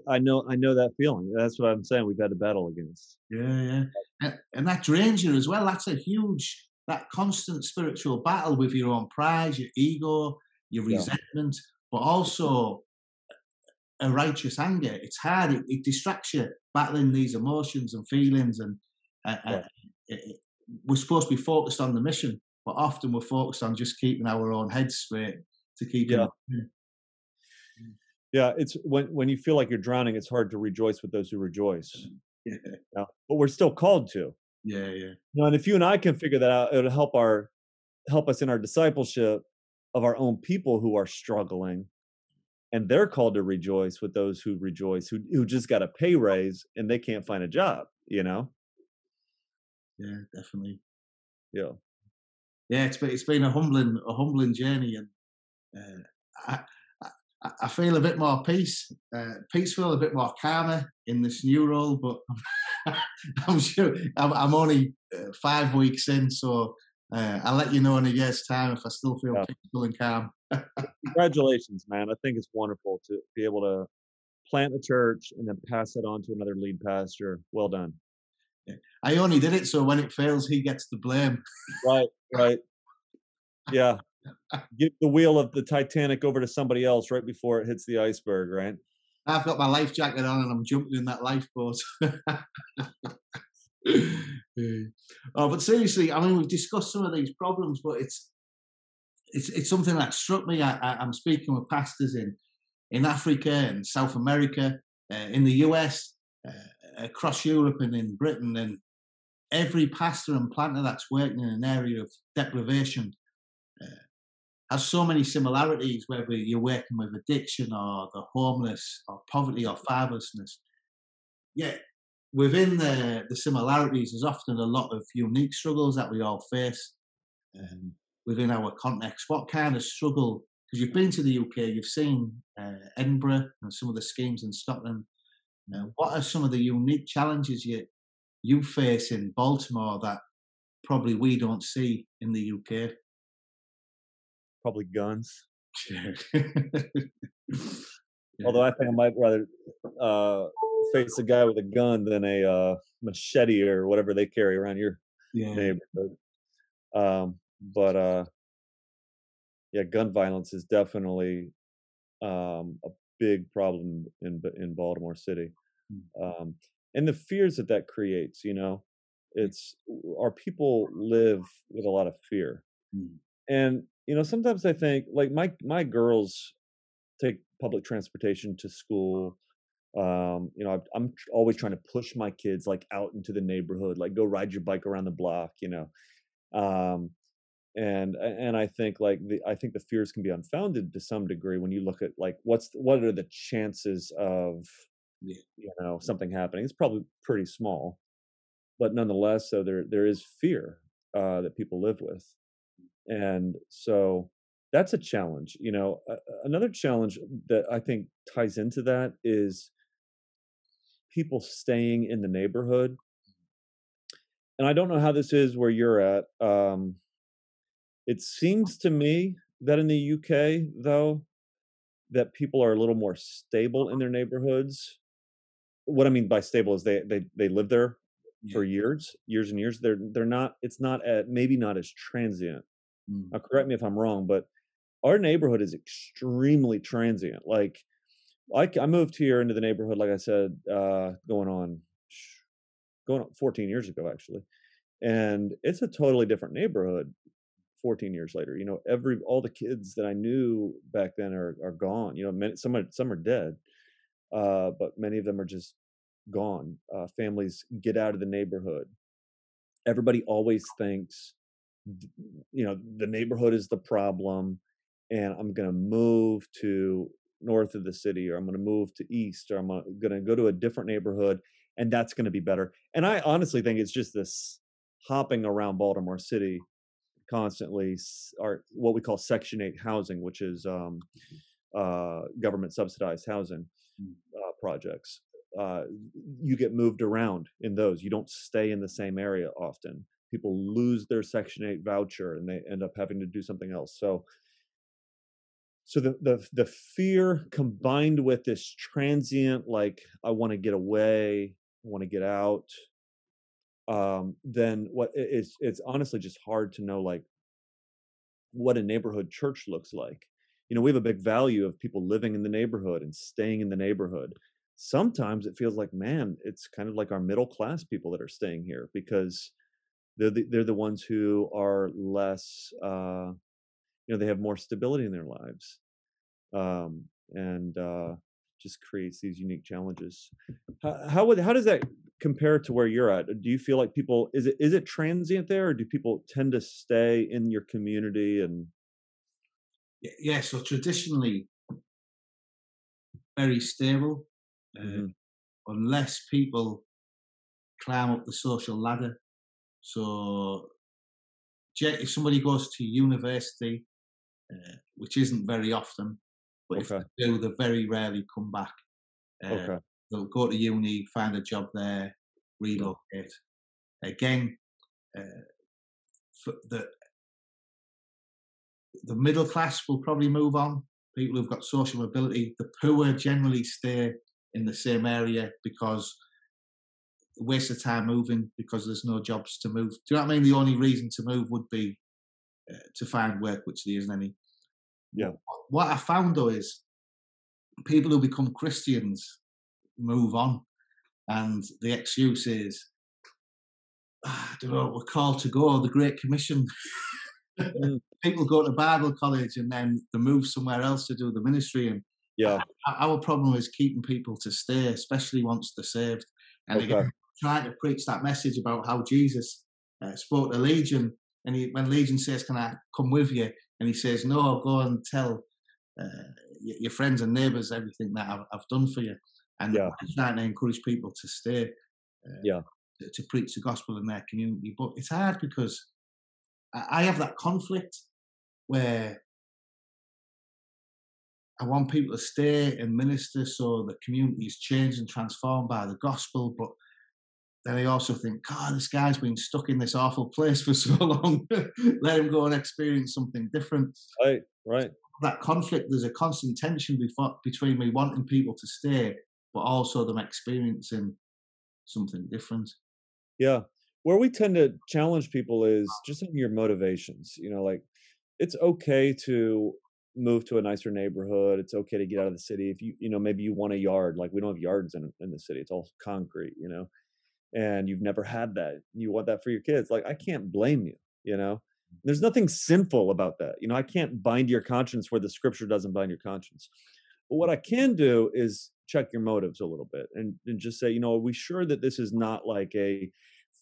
I know. I know that feeling. That's what I'm saying. We've had to battle against. Yeah, yeah, and, and that drains you as well. That's a huge, that constant spiritual battle with your own pride, your ego, your resentment, yeah. but also a righteous anger. It's hard. It, it, distracts you battling these emotions and feelings, and uh, uh yeah. uh, it, it, we're supposed to be focused on the mission, but often we're focused on just keeping our own heads straight to keep. Yeah. Yeah, it's when when you feel like you're drowning, it's hard to rejoice with those who rejoice. Yeah. but we're still called to. Yeah, yeah. You know, and if you and I can figure that out, it'll help our help us in our discipleship of our own people who are struggling and they're called to rejoice with those who rejoice who who just got a pay raise and they can't find a job you know? Yeah definitely. Yeah. Yeah it's been it's been a humbling a humbling journey and uh, I, I, I feel a bit more peace uh, peaceful a bit more calmer in this new role but I'm sure I'm, I'm only uh, five weeks in so uh, I'll let you know in a year's time if I still feel yeah. peaceful and calm Congratulations, man. I think it's wonderful to be able to plant a church and then pass it on to another lead pastor. Well done. Yeah. I only did it so when it fails, he gets the blame. Right, right. Yeah. Give the wheel of the Titanic over to somebody else right before it hits the iceberg, right? I've got my life jacket on and I'm jumping in that lifeboat. oh, but seriously, I mean, we've discussed some of these problems, but it's it's it's something that struck me. I, am speaking with pastors in in Africa and South America, uh, in the US, uh, across Europe, and in Britain, and every pastor and planter that's working in an area of deprivation uh, has so many similarities. Whether you're working with addiction or the homeless or poverty or fatherlessness, yet within the the similarities, there's often a lot of unique struggles that we all face. Um, within our context? What kind of struggle? Because you've been to the UK, you've seen uh, Edinburgh and some of the schemes in Scotland. What are some of the unique challenges you you face in Baltimore that probably we don't see in the UK? Probably guns. Although I think I might rather uh, face a guy with a gun than a uh, machete or whatever they carry around your yeah. neighborhood. Um, but uh yeah gun violence is definitely um a big problem in in baltimore city hmm. um and the fears that that creates you know it's our people live with a lot of fear mm. and you know sometimes i think like my my girls take public transportation to school um you know I, i'm always trying to push my kids like out into the neighborhood like go ride your bike around the block you know um and and I think like the I think the fears can be unfounded to some degree when you look at like what's what are the chances of yeah. you know something happening? It's probably pretty small, but nonetheless, so there there is fear uh, that people live with, and so that's a challenge. You know, uh, another challenge that I think ties into that is people staying in the neighborhood. And I don't know how this is where you're at. Um, it seems to me that in the UK, though, that people are a little more stable in their neighborhoods. What I mean by stable is they they they live there for years, years and years. They're they're not. It's not at, maybe not as transient. Mm. Now, correct me if I'm wrong, but our neighborhood is extremely transient. Like, I, I moved here into the neighborhood, like I said, uh, going on going on 14 years ago actually, and it's a totally different neighborhood 14 years later you know every all the kids that i knew back then are are gone you know many, some are some are dead uh, but many of them are just gone uh, families get out of the neighborhood. Everybody always thinks you know the neighborhood is the problem and i'm going to move to north of the city or i'm going to move to east or i'm going to go to a different neighborhood and that's going to be better. And i honestly think it's just this hopping around baltimore city constantly are what we call Section 8 housing, which is um, uh, government subsidized housing mm. uh, projects. uh, you get moved around in those. You don't stay in the same area often. People lose their Section 8 voucher and they end up having to do something else. So, so the the the fear combined with this transient, like I want to get away, I want to get out, um, then what it's it's honestly just hard to know like what a neighborhood church looks like. You know, we have a big value of people living in the neighborhood and staying in the neighborhood. Sometimes it feels like, man, it's kind of like our middle class people that are staying here because they're the, they're the ones who are less, uh, you know, they have more stability in their lives, um, and uh, just creates these unique challenges. How, how would how does that compare to where you're at? Do you feel like people is it is it transient there, or do people tend to stay in your community and? Yeah, so traditionally very stable, uh, mm-hmm. unless people climb up the social ladder. So if somebody goes to university, uh, which isn't very often, but okay. if they do, they very rarely come back. Uh, okay. They'll go to uni, find a job there, relocate. Again, uh, the the middle class will probably move on. People who've got social mobility, the poor generally stay in the same area because waste of time moving because there's no jobs to move. Do you know what I mean? The only reason to move would be uh, to find work, which there isn't any. Yeah. What I found though is people who become Christians move on, and the excuse is, ah, I don't know, we're called to go, the Great Commission. Mm. people go to Bible college and then they move somewhere else to do the ministry. And yeah, our problem is keeping people to stay, especially once they're saved. And okay. again, trying to preach that message about how Jesus uh, spoke to Legion, and he, when Legion says, "Can I come with you?" and he says, "No, go and tell uh, your friends and neighbours everything that I've, I've done for you." And yeah. trying to encourage people to stay, uh, yeah, to, to, preach the gospel in their community. But it's hard because I, I have that conflict where I want people to stay and minister so the community is changed and transformed by the gospel, but then I also think, God, this guy's been stuck in this awful place for so long. Let him go and experience something different. Right, right. That conflict, there's a constant tension before, between me wanting people to stay, but also them experiencing something different. Yeah. Where we tend to challenge people is just in your motivations. You know, like it's okay to move to a nicer neighborhood. It's okay to get out of the city. If you, you know, maybe you want a yard, like we don't have yards in, in the city. It's all concrete, you know and you've never had that you want that for your kids like i can't blame you you know there's nothing sinful about that you know i can't bind your conscience where the scripture doesn't bind your conscience but what i can do is check your motives a little bit and, and just say you know are we sure that this is not like a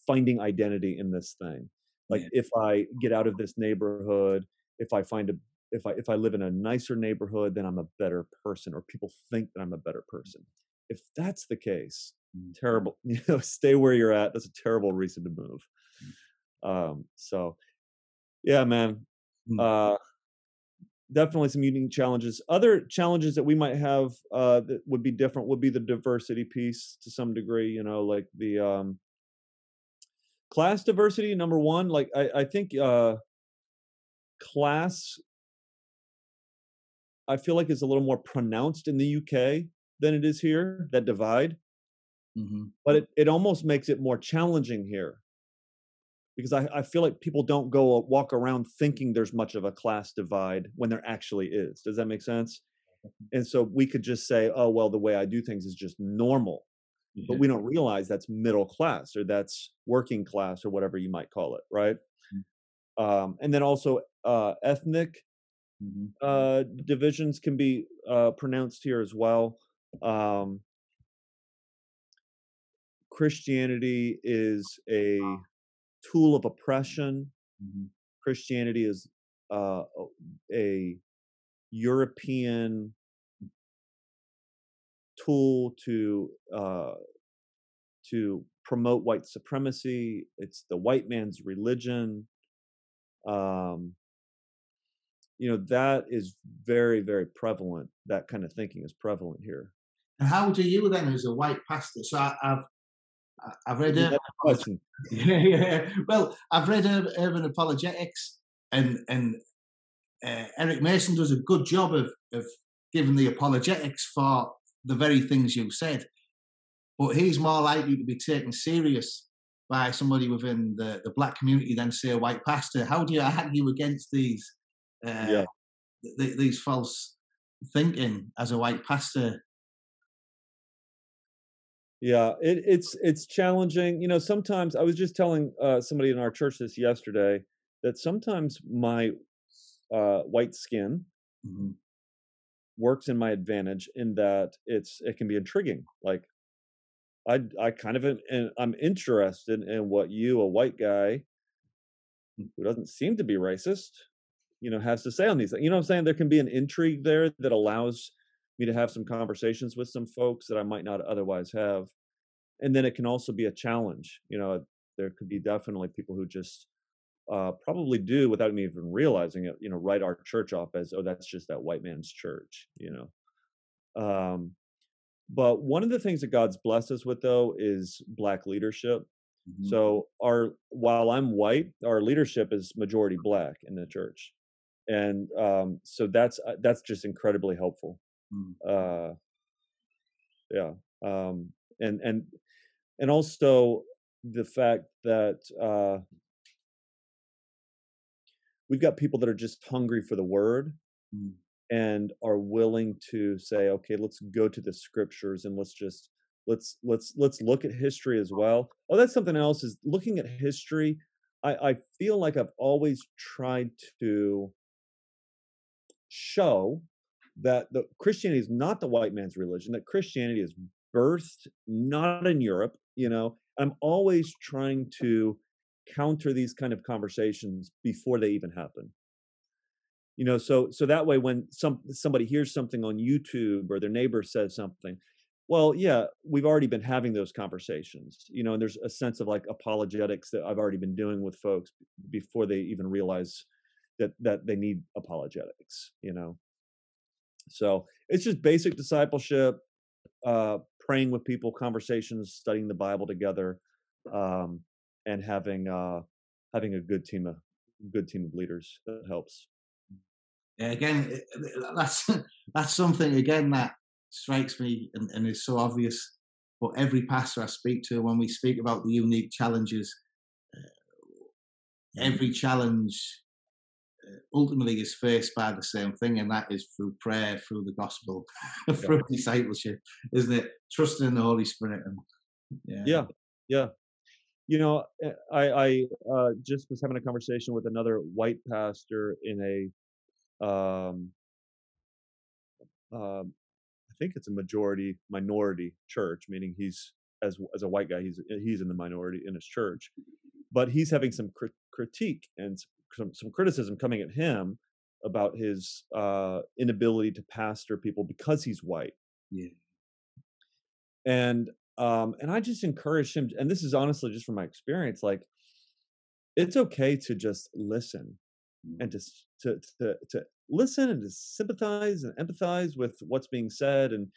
finding identity in this thing like yeah. if i get out of this neighborhood if i find a if i if i live in a nicer neighborhood then i'm a better person or people think that i'm a better person if that's the case Mm. terrible you know stay where you're at that's a terrible reason to move mm. um so yeah man mm. uh definitely some unique challenges. Other challenges that we might have uh that would be different would be the diversity piece to some degree you know like the um class diversity number one like i i think uh class i feel like is a little more pronounced in the uk than it is here that divide. Mm-hmm. But it, it almost makes it more challenging here because I, I feel like people don't go walk around thinking there's much of a class divide when there actually is. Does that make sense? And so we could just say, oh, well, the way I do things is just normal. Yeah. But we don't realize that's middle class or that's working class or whatever you might call it, right? Mm-hmm. Um, and then also uh, ethnic mm-hmm. uh, divisions can be uh, pronounced here as well. Um, Christianity is a tool of oppression. Mm-hmm. Christianity is uh, a European tool to uh, to promote white supremacy. It's the white man's religion. Um, you know that is very very prevalent. That kind of thinking is prevalent here. And how do you then, as a white pastor? So I, have I've read. Question. yeah, yeah. Well, I've read Urban Apologetics, and and uh, Eric Mason does a good job of of giving the apologetics for the very things you said. But he's more likely to be taken serious by somebody within the, the black community than say a white pastor. How do you argue against these uh, yeah. th- these false thinking as a white pastor? Yeah, it, it's it's challenging. You know, sometimes I was just telling uh, somebody in our church this yesterday that sometimes my uh, white skin mm-hmm. works in my advantage in that it's it can be intriguing. Like I I kind of am, I'm interested in what you, a white guy who doesn't seem to be racist, you know, has to say on these things. You know what I'm saying? There can be an intrigue there that allows me to have some conversations with some folks that I might not otherwise have. And then it can also be a challenge. You know, there could be definitely people who just uh, probably do without me even realizing it, you know, write our church off as, oh, that's just that white man's church, you know. Um, but one of the things that God's blessed us with, though, is black leadership. Mm-hmm. So our while I'm white, our leadership is majority black in the church, and um, so that's uh, that's just incredibly helpful. Mm-hmm. Uh, yeah, um, and and and also the fact that uh, we've got people that are just hungry for the word. Mm-hmm and are willing to say okay let's go to the scriptures and let's just let's let's let's look at history as well oh that's something else is looking at history i i feel like i've always tried to show that the christianity is not the white man's religion that christianity is birthed not in europe you know? I'm always trying to counter these kind of conversations before they even happen. You know so so that way when some somebody hears something on youtube or their neighbor says something well yeah we've already been having those conversations you know and there's a sense of like apologetics that i've already been doing with folks before they even realize that that they need apologetics you know so it's just basic discipleship uh praying with people conversations studying the bible together um and having uh having a good team of good team of leaders that helps Yeah, again, that's that's something again that strikes me and, and is so obvious. But every pastor I speak to, when we speak about the unique challenges, uh, every challenge ultimately is faced by the same thing, and that is through prayer, through the gospel, through yeah. discipleship, isn't it? Trusting in the Holy Spirit. And, yeah. yeah, yeah. You know, eh, I, I uh, just was having a conversation with another white pastor in a um, uh, I think it's a majority minority church, meaning he's as as a white guy, he's he's in the minority in his church, but he's having some crit- critique and some some criticism coming at him about his uh, inability to pastor people because he's white. Yeah. And um, and I just encourage him, and this is honestly just from my experience, like it's okay to just listen and mm. to to to, to listen and to sympathize and empathize with what's being said and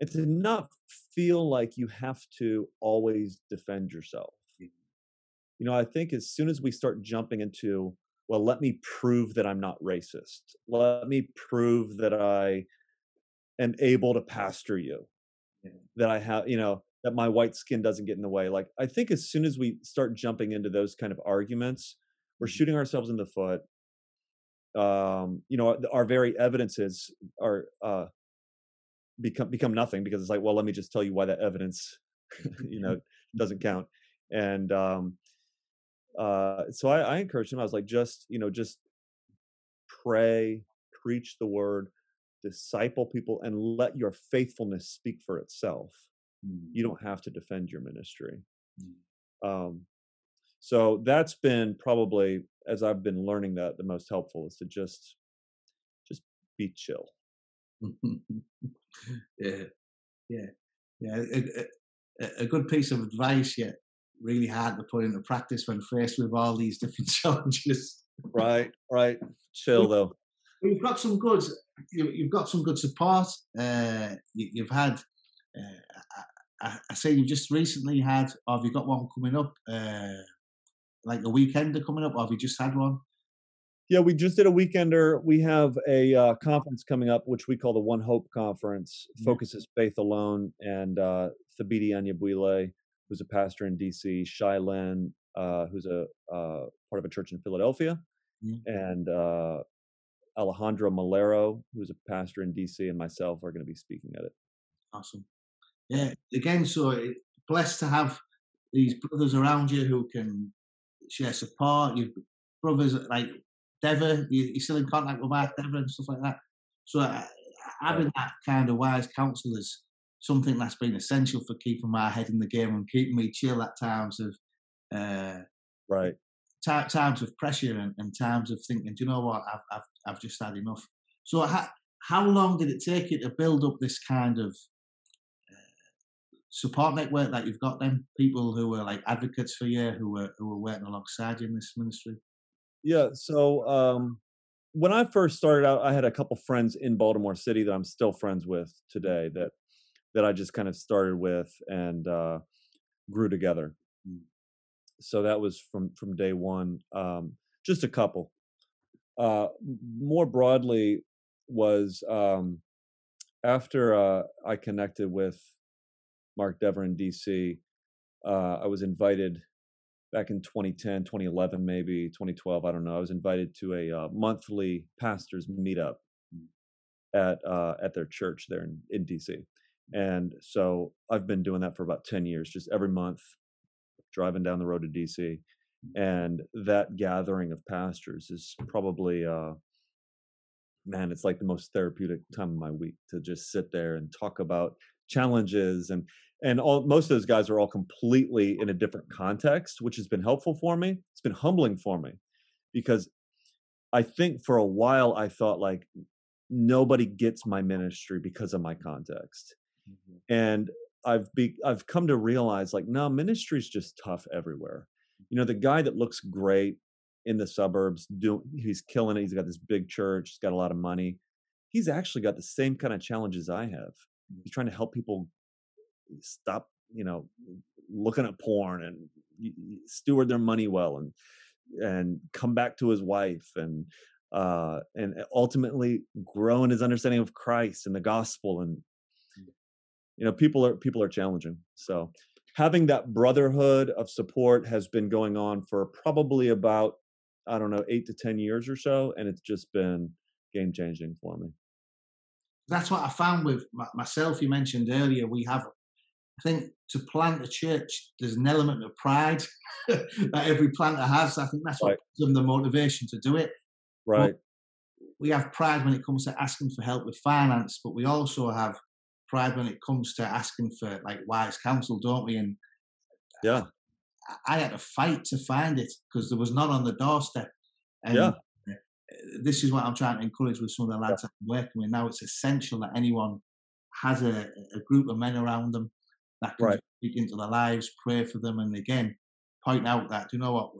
and to not feel like you have to always defend yourself you know i think as soon as we start jumping into well let me prove that i'm not racist. Let me prove that i am able to pastor you. That i have you know that my white skin doesn't get in the way. Like i think as soon as we start jumping into those kind of arguments we're mm-hmm. shooting ourselves in the foot. Um, you know, our very evidences are uh, become become nothing because it's like, well, let me just tell you why that evidence, you know, doesn't count. And um, uh, so I, I encouraged him. I was like, just you know, just pray, preach the word, disciple people, and let your faithfulness speak for itself. Mm. You don't have to defend your ministry. Mm. Um, so that's been probably as I've been learning that the most helpful is to just just be chill. yeah, yeah, yeah. A, a, a, good piece of advice, yet really hard to put into practice when faced with all these different challenges. right, right. Chill though. You've got some good. You've got some good support. Uh, you, have had Uh, I, I, say you just recently had, or have you got one coming up, uh, like a weekender coming up, or have you just had one? Yeah, we just did a weekender. We have a uh, conference coming up, which we call the One Hope Conference. Focuses faith alone, and uh, Thabiti Anyabwile, who's a pastor in DC, Shai Linne, uh, who's a uh, part of a church in Philadelphia, mm-hmm. and uh, Alejandro Malero, who's a pastor in DC, and myself are going to be speaking at it. Awesome. Yeah. Again, so blessed to have these brothers around you who can share support. You've brothers like Dever, you, are still in contact with Mark Dever and stuff like that. So uh, having that kind of wise counselors is something that's been essential for keeping my head in the game and keeping me chill at times of uh, right t- times of pressure and, and, times of thinking, do you know what, I've I've, I've just had enough. So how how long did it take you to build up this kind of uh, support network that you've got? Then people who were like advocates for you, who were who were working alongside you in this ministry. Yeah. So um, when I first started out, I had a couple friends in Baltimore City that I'm still friends with today. That that I just kind of started with and uh, grew together. Mm. So that was from from day one. Um, just a couple. Uh, more broadly, was um, after uh, I connected with Mark Dever in DC. Uh, I was invited back in 2010, 2011, maybe 2012. I don't know. I was invited to a uh, monthly pastors meetup mm. at uh, at their church there in, in DC. And so I've been doing that for about 10 years, just every month, driving down the road to DC. And that gathering of pastors is probably, uh, man, it's like the most therapeutic time of my week to just sit there and talk about challenges and and all most of those guys are all completely in a different context which has been helpful for me it's been humbling for me because i think for a while i thought like nobody gets my ministry because of my context Mm-hmm. And I've be I've come to realize like no ministry's just tough everywhere. You know, the guy that looks great in the suburbs, do he's killing it. He's got this big church, he's got a lot of money. He's actually got the same kind of challenges I have. Mm. He's trying to help people stop, you know, looking at porn and steward their money well and and come back to his wife and uh and ultimately grow in his understanding of Christ and the gospel and you know people are people are challenging. So having that brotherhood of support has been going on for probably about i don't know 8 to 10 years or so and it's just been game changing for me. That's what i found with myself you mentioned earlier we have i think to plant a church there's an element of pride that every planter has. I think that's what right. gives them the motivation to do it. Right. but we have pride when it comes to asking for help with finance but we also have pride when it comes to asking for like wise counsel, don't we? And yeah, I, I had to fight to find it because there was none on the doorstep. And yeah. Uh, this is what I'm trying to encourage with some of the lads yeah. I'm working with now. It's essential that anyone has a, a group of men around them that can right. speak into their lives, pray for them, and again point out that you know what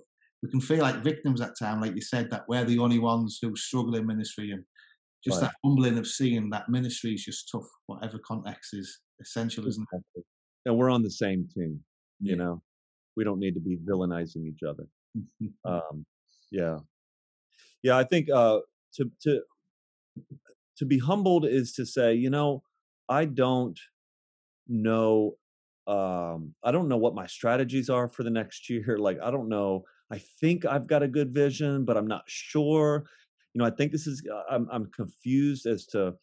we can feel like victims at time, like you said, that we're the only ones who struggle in ministry, and just right. that humbling of seeing that ministry is just tough, whatever context is essential, isn't it? And we're on the same team, you yeah. know. We don't need to be villainizing each other. um, yeah, yeah. I think uh, to to to be humbled is to say, you know, I don't know. Um, I don't know what my strategies are for the next year. Like, I don't know. I think I've got a good vision, but I'm not sure you know i think this is uh, i'm, I'm confused as to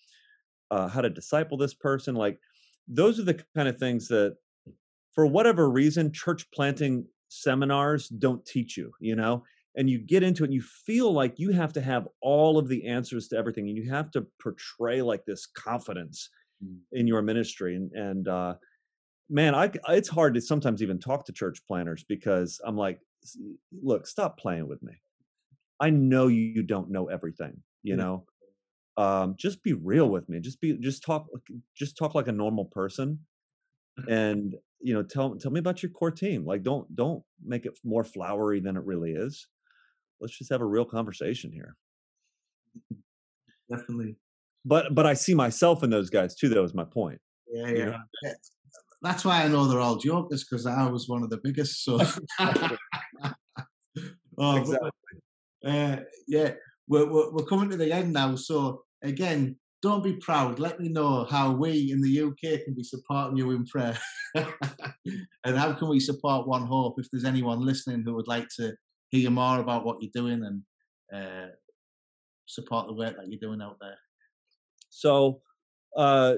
uh, how to disciple this person like those are the kind of things that for whatever reason church planting seminars don't teach you you know and you get into it and you feel like you have to have all of the answers to everything and you have to portray like this confidence mm. in your ministry and and uh man i it's hard to sometimes even talk to church planners because i'm like look stop playing with me I know you don't know everything, you mm-hmm. know. Um, just be real with me. Just be just talk just talk like a normal person and you know tell tell me about your core team. Like don't don't make it more flowery than it really is. Let's just have a real conversation here. Definitely. But but I see myself in those guys too though is my point. Yeah, yeah. yeah. That's why I know they're all jokers because I was one of the biggest. So, oh, exactly. Uh, yeah, we're, we're, we're coming to the end now. So again, don't be proud. Let me know how we in the UK can be supporting you in prayer, and how can we support One Hope if there's anyone listening who would like to hear more about what you're doing and uh, support the work that you're doing out there. So, uh,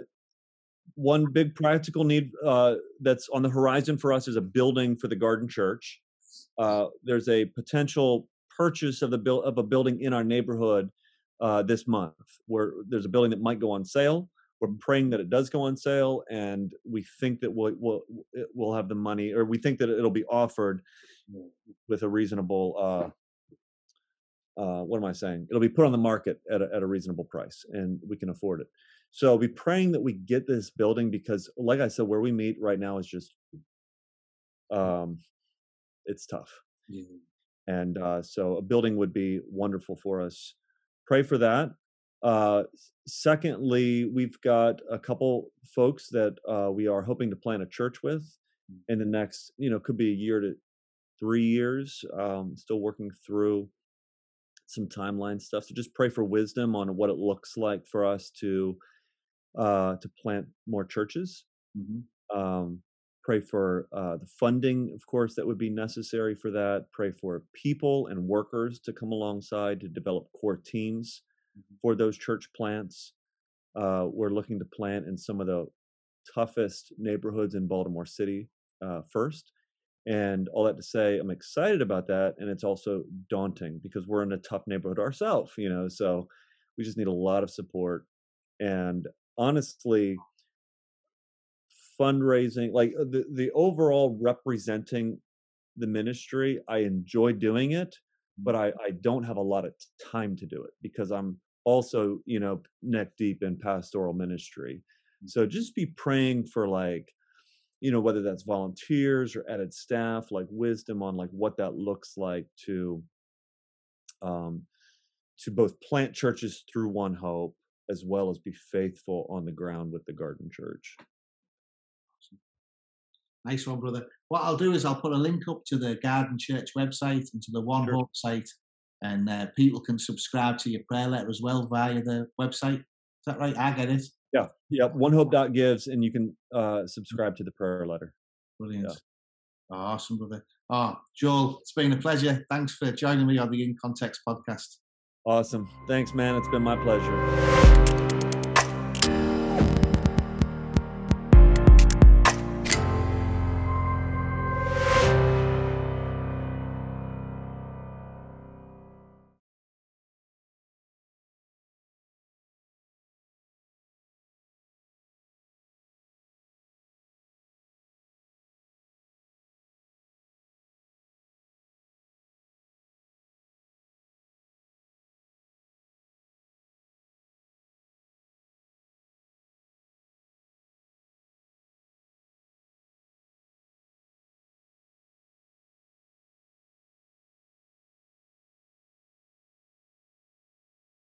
one big practical need uh, that's on the horizon for us is a building for the Garden Church. Uh, there's a potential purchase of the build of a building in our neighborhood uh, this month. Where there's a building that might go on sale. We're praying that it does go on sale, and we think that we'll we'll, we'll have the money, or we think that it'll be offered with a reasonable. Uh, uh, what am I saying? It'll be put on the market at a, at a reasonable price, and we can afford it. So I'll be praying that we get this building because, like I said, where we meet right now is just, um, it's tough. And uh, so a building would be wonderful for us pray for that. Uh, secondly, we've got a couple folks that uh, we are hoping to plant a church with in the next, you know, could be a year to three years. Um, still working through some timeline stuff. So just pray for wisdom on what it looks like for us to uh, to plant more churches. Mm-hmm. Um, pray for uh, the funding, of course, that would be necessary for that. Pray for people and workers to come alongside to develop core teams mm-hmm. for those church plants. Uh, we're looking to plant in some of the toughest neighborhoods in Baltimore City uh, first. And all that to say, I'm excited about that. And it's also daunting because we're in a tough neighborhood ourselves, you know, so we just need a lot of support. And honestly, fundraising, like uh, the, the overall representing the ministry, I enjoy doing it, but I, I don't have a lot of time to do it because I'm also, you know, neck deep in pastoral ministry. Mm. So just be praying for like, you know, whether that's volunteers or added staff, like wisdom on like what that looks like to um to both plant churches through one hope as well as be faithful on the ground with the garden church. Nice one, brother. What I'll do is I'll put a link up to the Garden Church website and to the One sure. Hope site, and uh, people can subscribe to your prayer letter as well via the website. Is that right? I get it. Yeah, yeah. OneHope.gives, and you can uh, subscribe to the prayer letter. Brilliant. Yeah. Oh, awesome, brother. Oh, Joel, it's been a pleasure. Thanks for joining me on the In Context podcast. Awesome. Thanks, man. It's been my pleasure.